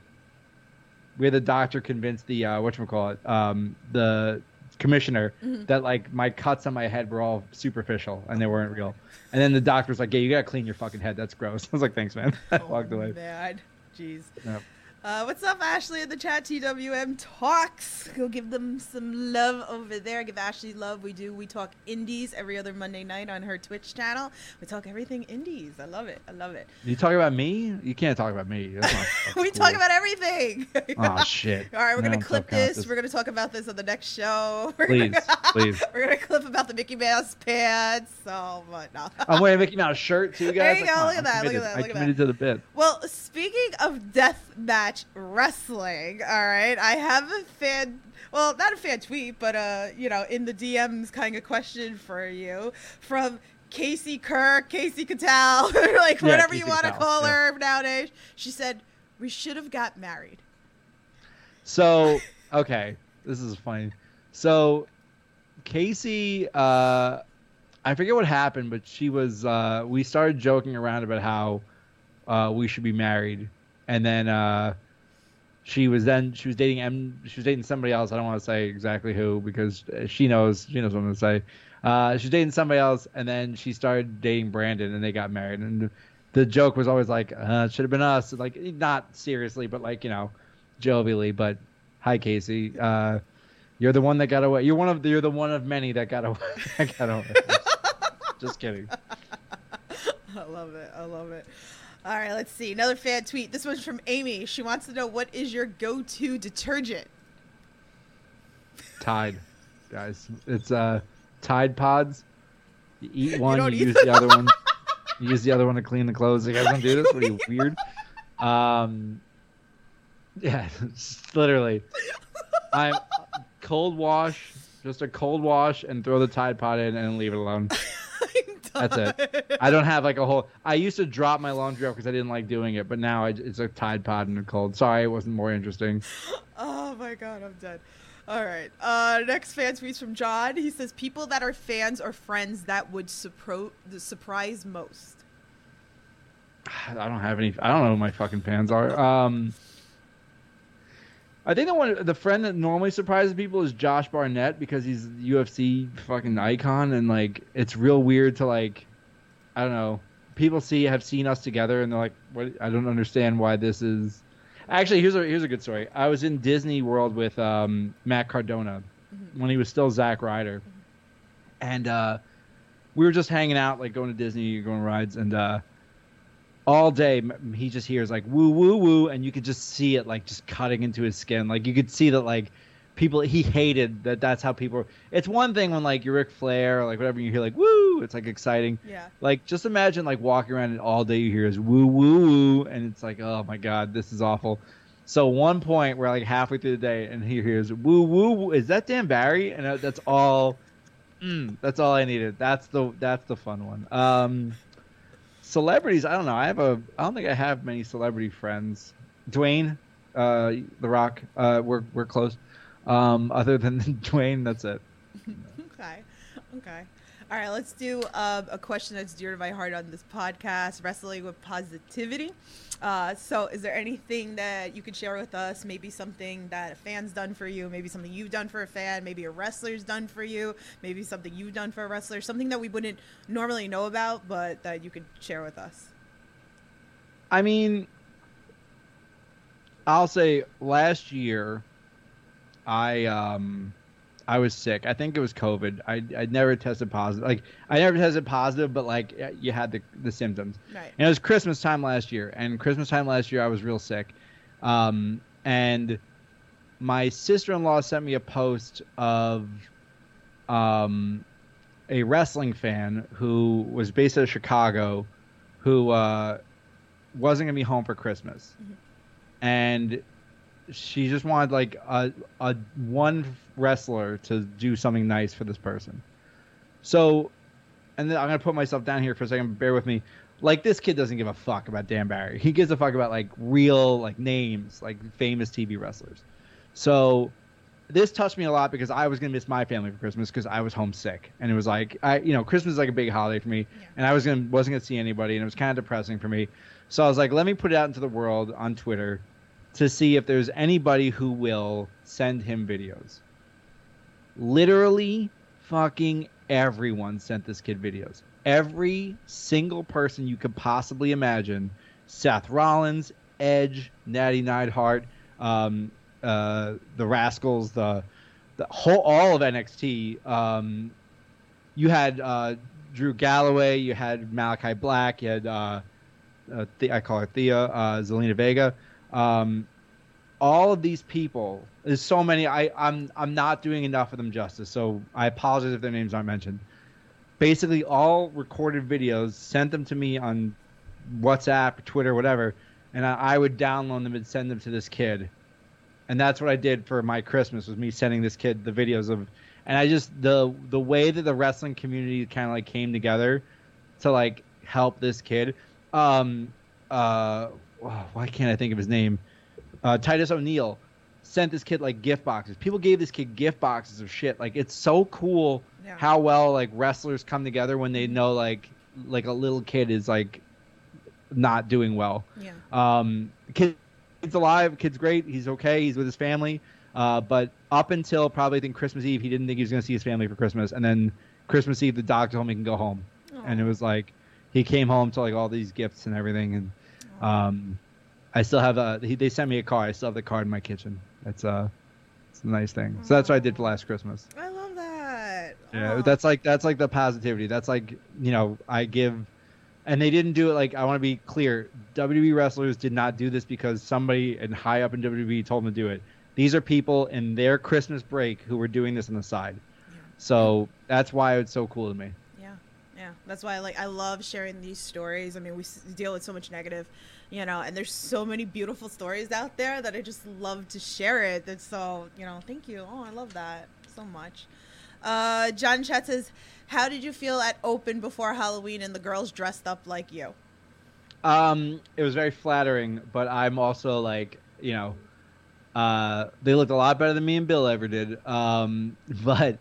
We had the doctor convince the uh, what call it, um, the commissioner Mhm. that like my cuts on my head were all superficial and they weren't real. And then the doctor's like, "Yeah, you gotta clean your fucking head. That's gross." I was like, "Thanks, man." I walked Oh, away. Man. Jeez. Yep. Uh, what's up, Ashley in the chat? TWM talks. Go give them some love over there. Give Ashley love. We do. We talk indies every other Monday night on her Twitch channel. We talk everything indies. I love it. I love it. You talk about me? You can't talk about me. That's not fucking we cool. talk about everything. Oh shit! All right, we're No, gonna clip this. We're gonna talk about this on the next show. We're Please, gonna, please. We're gonna clip about the Mickey Mouse pants. So, but no. I'm wearing a Mickey Mouse shirt too, There guys. you Like, go, look at that, look at that, I look at committed to the bit. Well, speaking of death match wrestling, all right, I have a fan. Well, not a fan tweet, but uh, you know, in the DMs, kind of question for you from Kasey Kirk, Kasey Catal, like Yeah, whatever you want to call yeah. her nowadays. She said we should have got married. So, okay, this is funny. So, Kasey, uh, I forget what happened, but she was. Uh, we started joking around about how uh, we should be married, and then uh, she was then she was dating M. She was dating somebody else. I don't want to say exactly who because uh, she knows. She knows what I'm gonna say. Uh, she was dating somebody else, and then she started dating Brandon, and they got married. And the joke was always like, uh, should have been us." Like not seriously, but like you know, jovially. But hi, Kasey. Uh, you're the one that got away. You're one of you're the one of many that got away. that got away. Just kidding. I love it. I love it. All right, let's see. Another fan tweet. This one's from Amy. She wants to know what is your go-to detergent? Tide, guys. It's uh Tide Pods. You eat one, you, eat use the other one. You use the other one to clean the clothes. You guys don't do this? What are you weird? Um, yeah, literally. I'm cold wash, just a cold wash, and throw the Tide Pod in and leave it alone. That's it. I don't have like a whole. I used to drop my laundry off because I didn't like doing it, but now I, it's a Tide Pod and a cold. Sorry, it wasn't more interesting. Oh my god, I'm dead. All right. Uh, next fan tweets from John. He says people that are fans or friends that would supro- the surprise most. I don't have any. I don't know who my fucking fans are. Um, I think the one, the friend that normally surprises people is Josh Barnett because he's a UFC fucking icon, and like it's real weird to like, I don't know. People see have seen us together, and they're like, "What? I don't understand why this is." Actually, here's a here's a good story. I was in Disney World with um, Matt Cardona when he was still Zack Ryder, and uh, we were just hanging out, like going to Disney, going rides, and uh, all day he just hears like woo woo woo, and you could just see it like just cutting into his skin. Like you could see that like people he hated that. That's how people. It's one thing when like you're Ric Flair or like whatever you hear like woo, it's like exciting. Yeah. Like just imagine like walking around and all day you hear is woo woo woo, and it's like oh my god, this is awful. So one point we're like halfway through the day, and he hears woo woo. woo. Is that Dan Barry? And uh, that's all. Mm, that's all I needed. That's the that's the fun one. Um, celebrities, I don't know. I have a. I don't think I have many celebrity friends. Dwayne, uh, The Rock, uh, we're we're close. Um, other than Dwayne, that's it. Okay. Okay. All right, let's do um, a question that's dear to my heart on this podcast Wrestling with Positivity. Uh, so, is there anything that you could share with us? Maybe something that a fan's done for you, maybe something you've done for a fan, maybe a wrestler's done for you, maybe something you've done for a wrestler, something that we wouldn't normally know about, but that you could share with us. I mean, I'll say last year, I um, I was sick. I think it was COVID. I I never tested positive. Like I never tested positive, but like you had the the symptoms. Right. And it was Christmas time last year. And Christmas time last year, I was real sick. Um, and my sister in law sent me a post of um, a wrestling fan who was based out of Chicago who uh, wasn't going to be home for Christmas. Mhm. And she just wanted like a a one wrestler to do something nice for this person. So, and then I'm gonna put myself down here for a second. Bear with me. Like this kid doesn't give a fuck about Dan Barry. He gives a fuck about like real like names, like famous TV wrestlers. So this touched me a lot because I was gonna miss my family for Christmas because I was homesick, and it was like I, you know, Christmas is like a big holiday for me, Yeah. and I was gonna wasn't gonna see anybody, and it was kind of depressing for me. So I was like, let me put it out into the world on Twitter to see if there's anybody who will send him videos. Literally, fucking everyone sent this kid videos. Every single person you could possibly imagine Seth Rollins, Edge, Nattie Neidhart, um, uh, the Rascalz, the the whole all of NXT. Um, you had uh, Drew Galloway, you had Malachi Black, you had uh, uh, the, I call her Thea, uh, Zelina Vega. Um, all of these people, there's so many. I, I'm I'm not doing enough of them justice, so I apologize if their names aren't mentioned. Basically, all recorded videos sent them to me on WhatsApp, Twitter, whatever, and I, I would download them and send them to this kid, and that's what I did for my Christmas was me sending this kid the videos of, and I just the the way that the wrestling community kind of like came together to like help this kid. Um, uh, oh, why can't I think of his name? Uh, Titus O'Neil sent this kid like gift boxes. People gave this kid gift boxes of shit. Like it's so cool Yeah. how well like wrestlers come together when they know like like a little kid is like not doing well. Yeah. Um, kid, kid's alive. Kid's great. He's okay. He's with his family. Uh, but up until probably I think Christmas Eve, he didn't think he was going to see his family for Christmas. And then Christmas Eve, the doctor told him he can go home. And it was like he came home to like all these gifts and everything. And um, I still have a. He, they sent me a card. I still have the card in my kitchen. That's uh, it's a nice thing. So that's what I did for last Christmas. I love that. Yeah, Aw. that's like that's like the positivity. That's like you know I give, and they didn't do it like I want to be clear. WWE wrestlers did not do this because somebody and high up in WWE told them to do it. These are people in their Christmas break who were doing this on the side. So that's why it's so cool to me. Yeah. That's why, like, I love sharing these stories. I mean, we deal with so much negative, you know, and there's so many beautiful stories out there that I just love to share it. That's so, you know, thank you. Oh, I love that so much. Uh, John Chat says, "How did you feel at Open before Halloween and the girls dressed up like you?" Um, it was very flattering, but I'm also like, you know, uh, they looked a lot better than me and Bill ever did. Um, but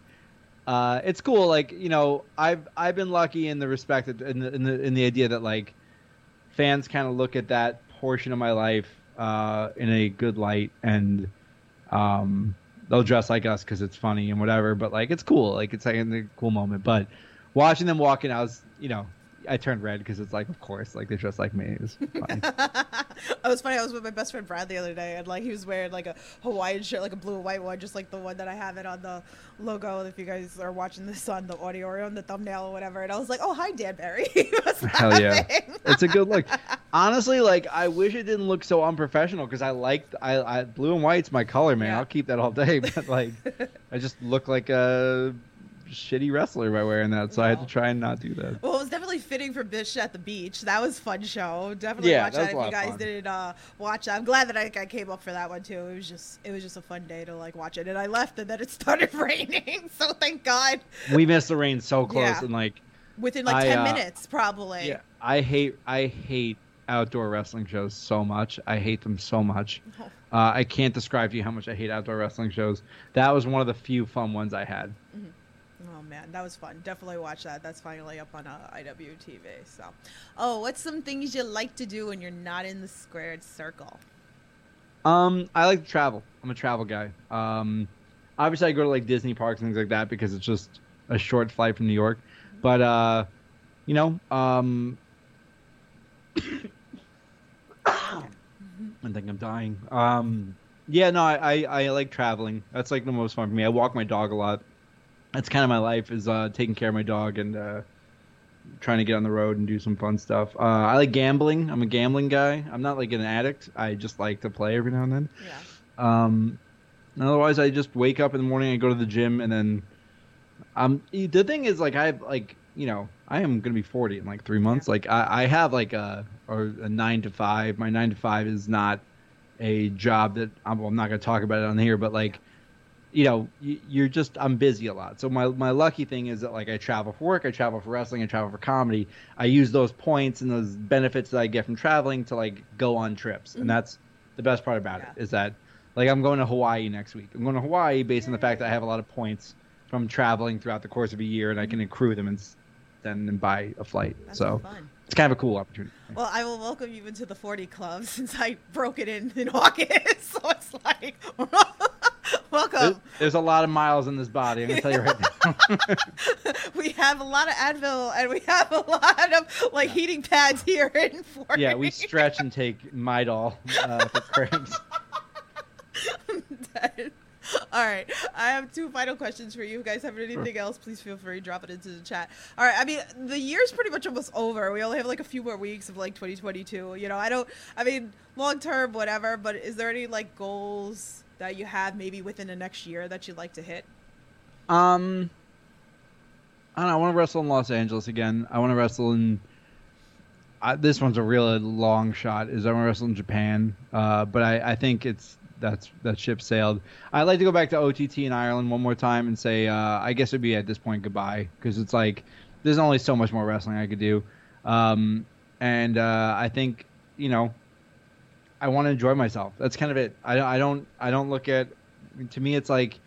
uh, it's cool. Like, you know, I've I've been lucky in the respect that, in the in the in the idea that like fans kind of look at that portion of my life uh, in a good light and um, they'll dress like us because it's funny and whatever. But like, it's cool. Like, it's like a cool moment. But watching them walking, I was, you know, I turned red because it's like, of course, like they dress like me. It was funny. it was funny. I was with my best friend Brad the other day, and like he was wearing like a Hawaiian shirt, like a blue and white one, just like the one that I have it on the logo. If you guys are watching this on the audio or on the thumbnail or whatever, and I was like, "Oh, hi, Dan Barry." Hell yeah. it's a good look. Honestly, like I wish it didn't look so unprofessional because I like I, I blue and white's my color, man. Yeah. I'll keep that all day. But like, I just look like a shitty wrestler by wearing that, so I had to try and not do that. Well, it was definitely fitting for Bish at the beach. That was fun show. Definitely Yeah, watch that that if you guys didn't uh, watch that. I'm glad that I, I came up for that one too. It was just it was just a fun day to like watch it. And I left and then it started raining. So thank God. We missed the rain so close, Yeah. and like, Within like I, ten uh, minutes, probably. yeah, I hate I hate outdoor wrestling shows so much. I hate them so much. Uh, I can't describe to you how much I hate outdoor wrestling shows. That was one of the few fun ones I had. Man, that was fun. Definitely watch that. That's finally up on uh, IWTV. So, oh, what's some things you like to do when you're not in the squared circle? Um, I like to travel. I'm a travel guy. Um, obviously I go to like Disney parks and things like that because it's just a short flight from New York. But uh, you know, um, I think I'm dying. Um, yeah, no, I, I I like traveling. That's like the most fun for me. I walk my dog a lot. That's kind of my life is uh, taking care of my dog and uh, trying to get on the road and do some fun stuff. Uh, I like gambling. I'm a gambling guy. I'm not like an addict. I just like to play every now and then. Yeah. Um, otherwise, I just wake up in the morning, I go to the gym, and then um, the thing is like I have like you know I am gonna be 40 in like three months. Like I, I have like a or a nine to five. My nine to five is not a job that I'm, I'm not going to talk about it on here, but like, you know, you're just I'm busy a lot. So my my lucky thing is that like I travel for work, I travel for wrestling, I travel for comedy. I use those points and those benefits that I get from traveling to like go on trips, Mhm. and that's the best part about Yeah. it is that like I'm going to Hawaii next week. I'm going to Hawaii based on the fact that I have a lot of points from traveling throughout the course of a year, and I can accrue them and then and buy a flight. That's so fun. it's kind of a cool opportunity. Well, I will welcome you into the 40 club since I broke it in in August. So it's like, welcome. there's a lot of miles in this body. I'm gonna tell you right now. we have a lot of Advil and we have a lot of like heating pads here in 40. yeah, we stretch and take Midol uh, for cramps. All right, I have two final questions for you. If you guys have anything else, please feel free to drop it into the chat. All right, I mean the year's pretty much almost over. We only have like a few more weeks of like 2022. You know, I don't. I mean, long term, whatever. But is there any like goals that you have maybe within the next year that you'd like to hit? Um, I don't know. I want to wrestle in Los Angeles again. I want to wrestle in. I, this one's a really long shot. Is I want to wrestle in Japan, uh, but I, I think it's that's that ship sailed. I'd like to go back to OTT in Ireland one more time and say uh, I guess it'd be at this point goodbye because it's like there's only so much more wrestling I could do, um, and uh, I think you know I want to enjoy myself. That's kind of it. I, I don't I don't look at to me it's like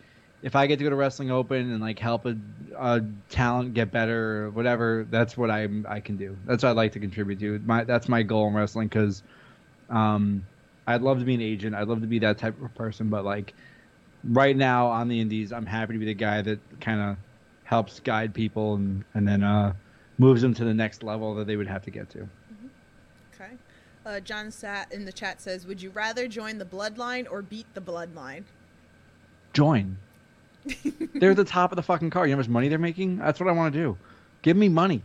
if I get to go to Wrestling Open and like help a, a talent get better or whatever, that's what I I can do. That's what I'd like to contribute to. My that's my goal in wrestling because um, I'd love to be an agent. I'd love to be that type of person. But like right now on the Indies, I'm happy to be the guy that kind of helps guide people and and then uh, moves them to the next level that they would have to get to. Uh, John Sat in the chat says, "Would you rather join the Bloodline or beat the Bloodline?" Join. they're at the top of the fucking car. You know how much money they're making? That's what I want to do. Give me money.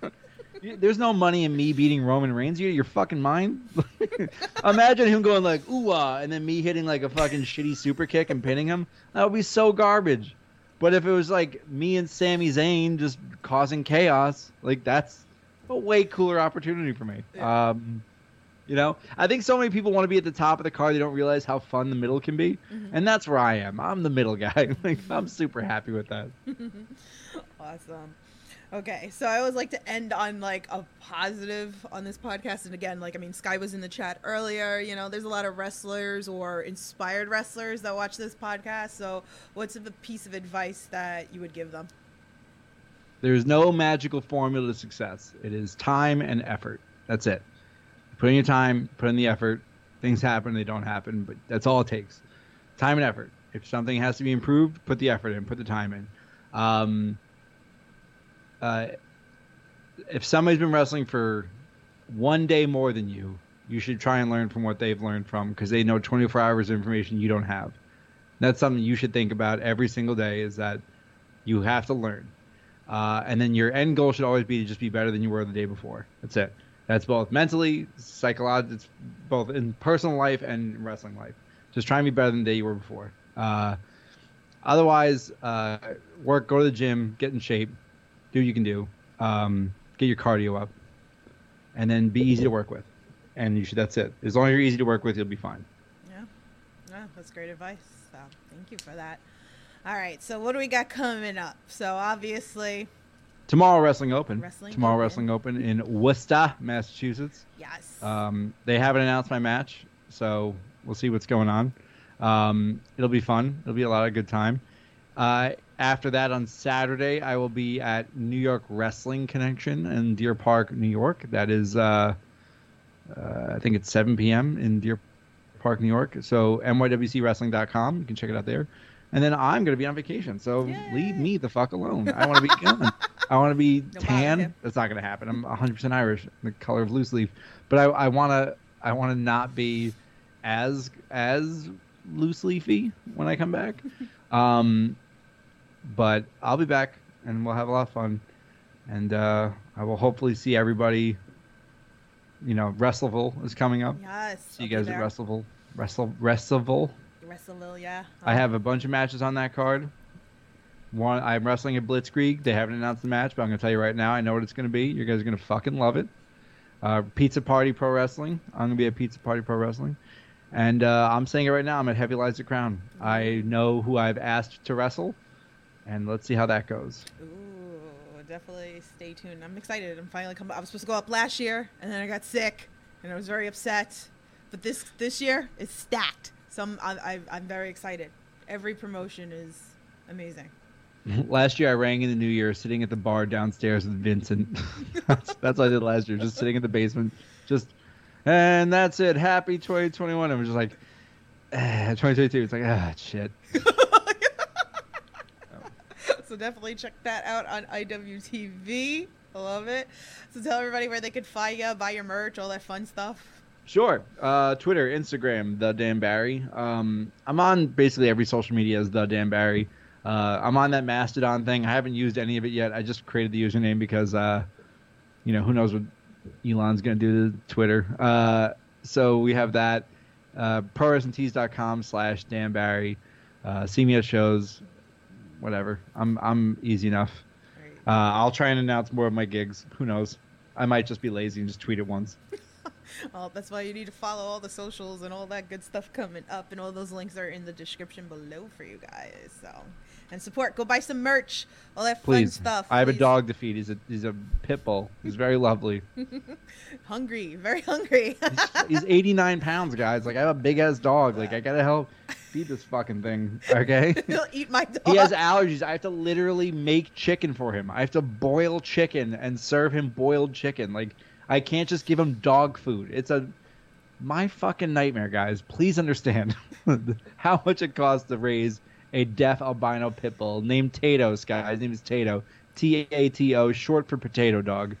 There's no money in me beating Roman Reigns. You, your fucking mind. Imagine him going like ooh ah, and then me hitting like a fucking shitty super kick and pinning him. That would be so garbage. But if it was like me and Sami Zayn just causing chaos, like that's a way cooler opportunity for me. Yeah. Um, you know, I think so many people want to be at the top of the car. They don't realize how fun the middle can be, Mhm. and that's where I am. I'm the middle guy. like I'm super happy with that. awesome. Okay, so I always like to end on like a positive on this podcast. And again, like I mean, Sky was in the chat earlier. You know, there's a lot of wrestlers or inspired wrestlers that watch this podcast. So, what's the piece of advice that you would give them? There's no magical formula to success. It is time and effort. That's it. Put in your time, put in the effort. Things happen, they don't happen, but that's all it takes. Time and effort. If something has to be improved, put the effort in, put the time in. Um, uh, if somebody's been wrestling for one day more than you, you should try and learn from what they've learned from because they know 24 hours of information you don't have. That's something you should think about every single day is that you have to learn. Uh, and then your end goal should always be to just be better than you were the day before. That's it. That's both mentally, psychologically, it's both in personal life and wrestling life. Just try and be better than the day you were before. Uh, otherwise, uh, work, go to the gym, get in shape, do what you can do, um, get your cardio up, and then be easy to work with. And you should. That's it. As long as you're easy to work with, you'll be fine. Yeah, yeah, that's great advice. So, thank you for that. All right, so what do we got coming up? So, obviously, Tomorrow, Wrestling Open. Wrestling Tomorrow, Open. Wrestling Open in Worcester, Massachusetts. yes. Um, they haven't announced my match, so we'll see what's going on. Um, it'll be fun. It'll be a lot of good time. Uh, after that, on Saturday, I will be at New York Wrestling Connection in Deer Park, New York. That is, uh, uh, I think it's 7 p.m. in Deer Park, New York. So nywcwrestling.com. You can check it out there. And then I'm going to be on vacation, so Yay. leave me the fuck alone. I want to be gone. I want to be No tan. That's not going to happen. I'm 100% Irish, the color of loose leaf. But I, I want to I want to not be as as loose leafy when I come back. Um, but I'll be back, and we'll have a lot of fun. And uh, I will hopefully see everybody. You know, Wrestleville is coming up. yes. See you guys at. Wrestleville. Wrestle Wrestleville. Yeah. I have a bunch of matches on that card. One, I'm wrestling at Blitzkrieg. They haven't announced the match, but I'm gonna tell you right now. I know what it's gonna be. You guys are gonna fucking love it. Uh, Pizza Party Pro Wrestling. I'm gonna be at Pizza Party Pro Wrestling, And uh, I'm saying it right now. I'm at Heavy Lies the Crown. I know who I've asked to wrestle, and let's see how that goes. Ooh, definitely stay tuned. I'm excited. I'm finally coming. I was supposed to go up last year, and then I got sick, and I was very upset. But this this year is stacked. So I'm I, I, I'm very excited. Every promotion is amazing. last year, I rang in the new year, sitting at the bar downstairs with Vincent. that's, that's what I did last year, just sitting in the basement, just, and that's it. Happy 2021. I'm just like, eh, 2022. It's like, ah, shit. so definitely check that out on IWTV. I love it. So tell everybody where they could find you, buy your merch, all that fun stuff. Sure. Uh, Twitter, Instagram, the Dan Barry. Um, I'm on basically every social media as the Dan Barry. Uh, I'm on that Mastodon thing. I haven't used any of it yet. I just created the username because, uh, you know, who knows what Elon's going to do to Twitter. Uh, so we have that. Uh, ProWrestlingTees.com slash Dan Barry. Uh, see me at shows. Whatever. I'm I'm easy enough. Uh, I'll try and announce more of my gigs. Who knows? I might just be lazy and just tweet it once. Well, that's why you need to follow all the socials and all that good stuff coming up, and all those links are in the description below for you guys. So, and support. Go buy some merch. All that fun Please. stuff. I have a dog to feed. He's a he's a pit bull. He's very lovely. Hungry, very hungry. He's 89 pounds, guys. Like I have a big ass dog. Like I gotta help feed this fucking thing. Okay. He'll eat my dog. he has allergies. I have to literally make chicken for him. I have to boil chicken and serve him boiled chicken. Like I can't just give him dog food. It's a my fucking nightmare, guys. Please understand how much it costs to raise a deaf albino pit bull named Tato. Guys, his name is Tato. T A T O, short for potato dog.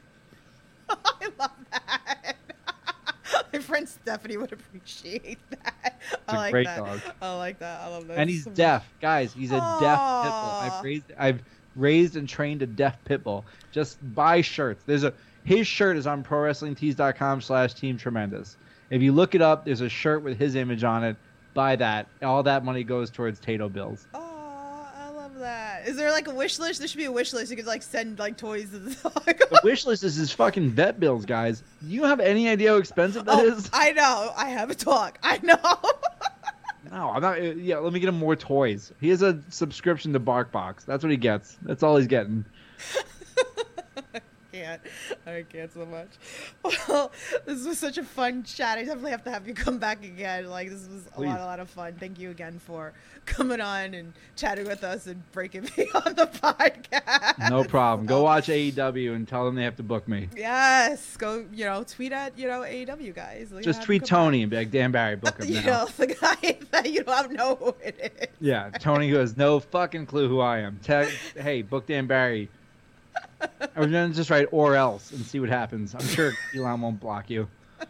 I love that. My friend Stephanie would appreciate that. I a like great that. dog. I like that. I love that. and he's so much. deaf, guys. He's a deaf pit bull. I've raised, I've raised and trained a deaf pit bull. Just buy shirts. There's a his shirt is on ProWrestlingTees.com slash Team Tremendous. If you look it up, there's a shirt with his image on it. Buy that. All that money goes towards Tato bills. Oh, I love that. Is there like a wish list? There should be a wish list. You could like send like toys to the dog. The wish list is his fucking vet bills, guys. You have any idea how expensive that oh, is? I know. I have a dog. I know. No, I'm not. uh, Yeah, let me get him more toys. He has a subscription to BarkBox. That's what he gets. That's all he's getting. can't. I can't so much. Well, this was such a fun chat. I definitely have to have you come back again. Like this was a lot, a lot of fun. Thank you again for coming on and chatting with us and breaking me on the podcast. No problem. Go watch AEW and tell them they have to book me. Yes, go. You know, tweet at you know AEW guys. Like, Just tweet Tony and be like, Dan Barry, book him You now. know, the guy that you don't know who it is. Yeah, Tony who has no fucking clue who I am. Tag, hey, book Dan Barry. Was gonna just write or else and see what happens. I'm sure Elon won't block you.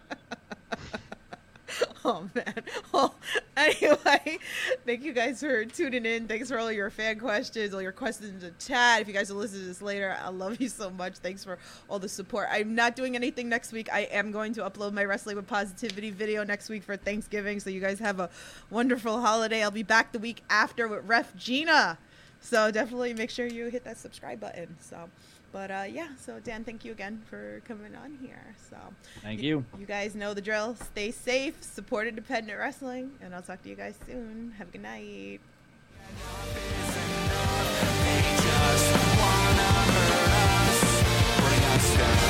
Oh man. Well, anyway, thank you guys for tuning in. Thanks for all your fan questions, all your questions in the chat. If you guys listen to this later, I love you so much. Thanks for all the support. I'm not doing anything next week. I am going to upload my Wrestling with Positivity video next week for Thanksgiving. So you guys have a wonderful holiday. I'll be back the week after with Ref Gina. So definitely make sure you hit that subscribe button. So, but uh, yeah, so Dan, thank you again for coming on here. So thank you. You guys know the drill. Stay safe, support independent wrestling, and I'll talk to you guys soon. Have a good night. Enough enough. They just wanna hurt us. Bring us down.